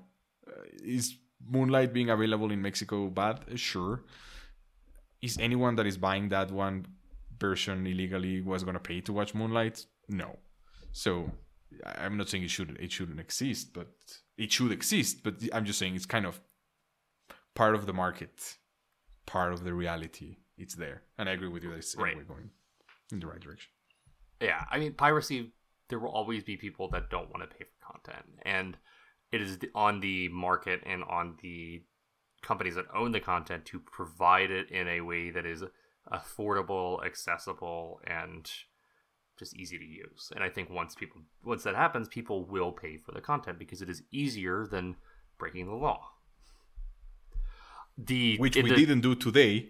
uh, is Moonlight being available in Mexico bad? Sure. Is anyone that is buying that one version illegally was gonna pay to watch Moonlight? No. So I'm not saying it should it shouldn't exist, but it should exist. But I'm just saying it's kind of part of the market, part of the reality. It's there, and I agree with you that it's Right. anyway going in the right direction. yeah i mean piracy there will always be people that don't want to pay for content and it is on the market and on the companies that own the content to provide it in a way that is affordable accessible and just easy to use and i think once people once that happens people will pay for the content because it is easier than breaking the law the Which we the- didn't do today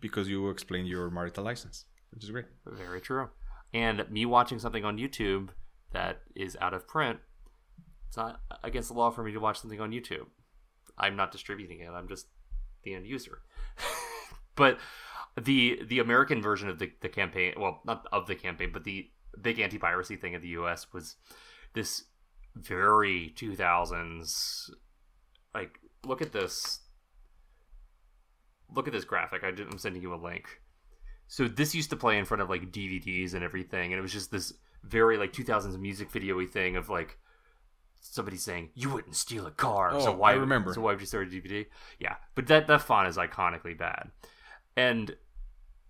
because you explained your marital license, which is great. Very true. And me watching something on YouTube that is out of print, it's not against the law for me to watch something on YouTube. I'm not distributing it. I'm just the end user. [laughs] but the the American version of the, the campaign, well, not of the campaign, but the big anti piracy thing in the US was this very 2000s like look at this look at this graphic I did, i'm sending you a link so this used to play in front of like DVDs and everything, and it was just this very like 2000s music video-y thing of like somebody saying you wouldn't steal a car. so Oh, why I remember. So why would you start a DVD? Yeah, but that that font is iconically bad, and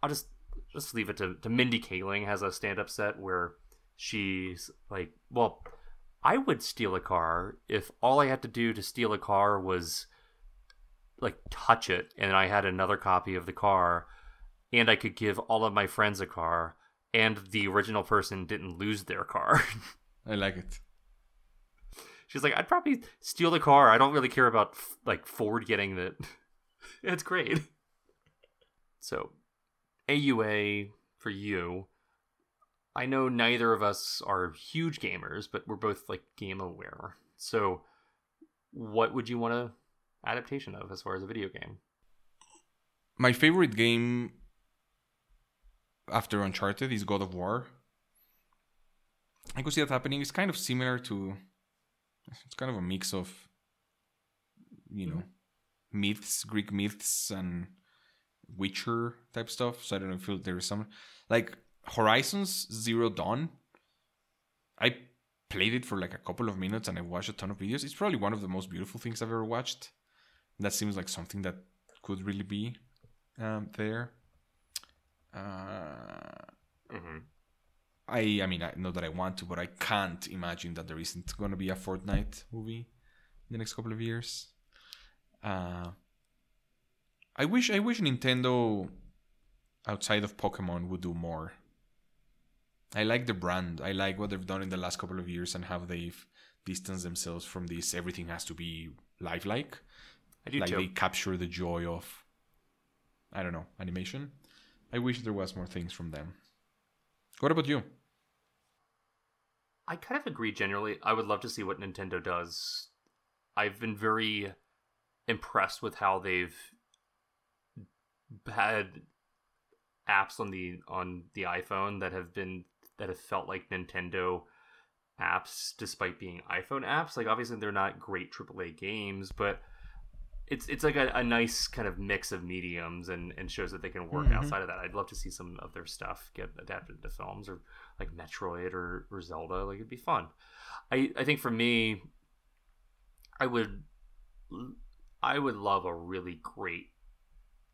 I'll just just leave it to to Mindy Kaling has a stand-up set where she's like, well, I would steal a car if all I had to do to steal a car was like touch it, and I had another copy of the car and I could give all of my friends a car, and the original person didn't lose their car. [laughs] I like it. She's like, I'd probably steal the car. I don't really care about f- like Ford getting it. [laughs] it's great. So, AUA for you. I know neither of us are huge gamers, but we're both like game aware. So, what would you want a adaptation of as far as a video game? My favorite game after Uncharted is God of War. I could see that happening. It's kind of similar to. It's kind of a mix of, you know, mm-hmm. myths, Greek myths, and Witcher type stuff. So I don't know if there is some like Horizons Zero Dawn. I played it for like a couple of minutes and I watched a ton of videos. It's probably one of the most beautiful things I've ever watched. That seems like something that could really be um, there. Uh, Mm-hmm. I I mean I know that I want to, but I can't imagine that there isn't gonna be a Fortnite movie in the next couple of years. Uh, I wish I wish Nintendo outside of Pokemon would do more. I like the brand. I like what they've done in the last couple of years and how they've distanced themselves from this. Everything has to be lifelike. I do like too. they capture the joy of I don't know animation. I wish there was more things from them. What about you? I kind of agree generally. I would love to see what Nintendo does. I've been very impressed with how they've had apps on the on the iPhone that have been that have felt like Nintendo apps despite being iPhone apps. Like obviously they're not great AAA games, but it's it's like a, a nice kind of mix of mediums and, and shows that they can work Mhm. outside of that. I'd love to see some of their stuff get adapted into films or like Metroid or, or Zelda. Like it'd be fun. I, I think for me, I would I would love a really great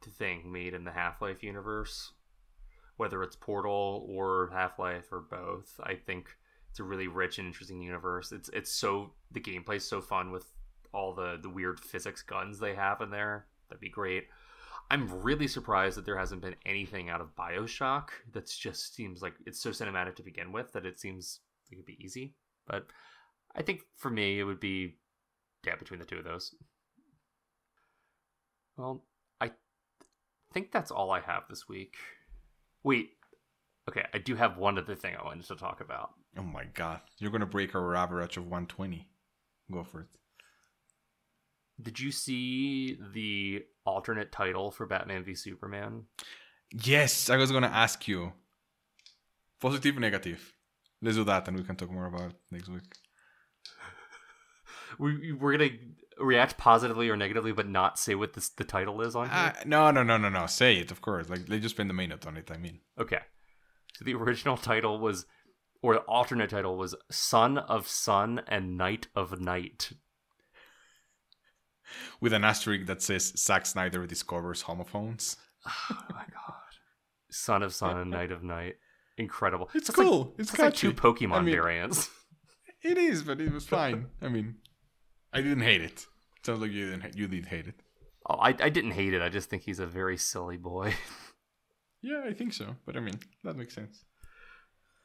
thing made in the Half Life universe, whether it's Portal or Half Life or both. I think it's a really rich and interesting universe. It's it's so the gameplay's so fun with all the the weird physics guns they have in there. That'd be great. I'm really surprised that there hasn't been anything out of Bioshock that's just seems like it's so cinematic to begin with that it seems like it'd be easy. But I think for me it would be yeah between the two of those. Well, I think that's all I have this week. Wait, okay, I do have one other thing I wanted to talk about. Oh my god, you're gonna break our average of 120. Go for it. Did you see the alternate title for Batman v Superman? Yes, I was gonna ask you. Positive, negative. Let's do that, and we can talk more about it next week. We we're gonna react positively or negatively, but not say what this, the title is on here. Uh, no, no, no, no, no. Say it, of course. Like they just spend the main note on it. I mean, Okay. So the original title was, or the alternate title was Son of Sun and Night of Night. with an asterisk that says Zack Snyder discovers homophones. [sighs] Oh my god. Son of Sun and Night of Night. Incredible. It's That's like- cool. it's It's like two. Pokemon I mean, variants. [laughs] It is, but it was fine. I mean, I didn't hate it. Sounds like you didn't. You did hate it. Oh, I, I didn't hate it. I just think he's a very silly boy. [laughs] Yeah, I think so. But I mean, that makes sense.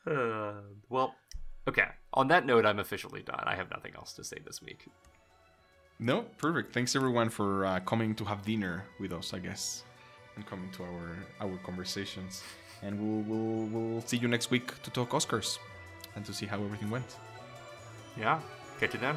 Uh, well, okay. On that note, I'm officially done. I have nothing else to say this week. No, perfect. Thanks everyone for uh, coming to have dinner with us. I guess, and coming to our our conversations. And we'll we'll we'll see you next week to talk Oscars and to see how everything went. Yeah. Catch you then.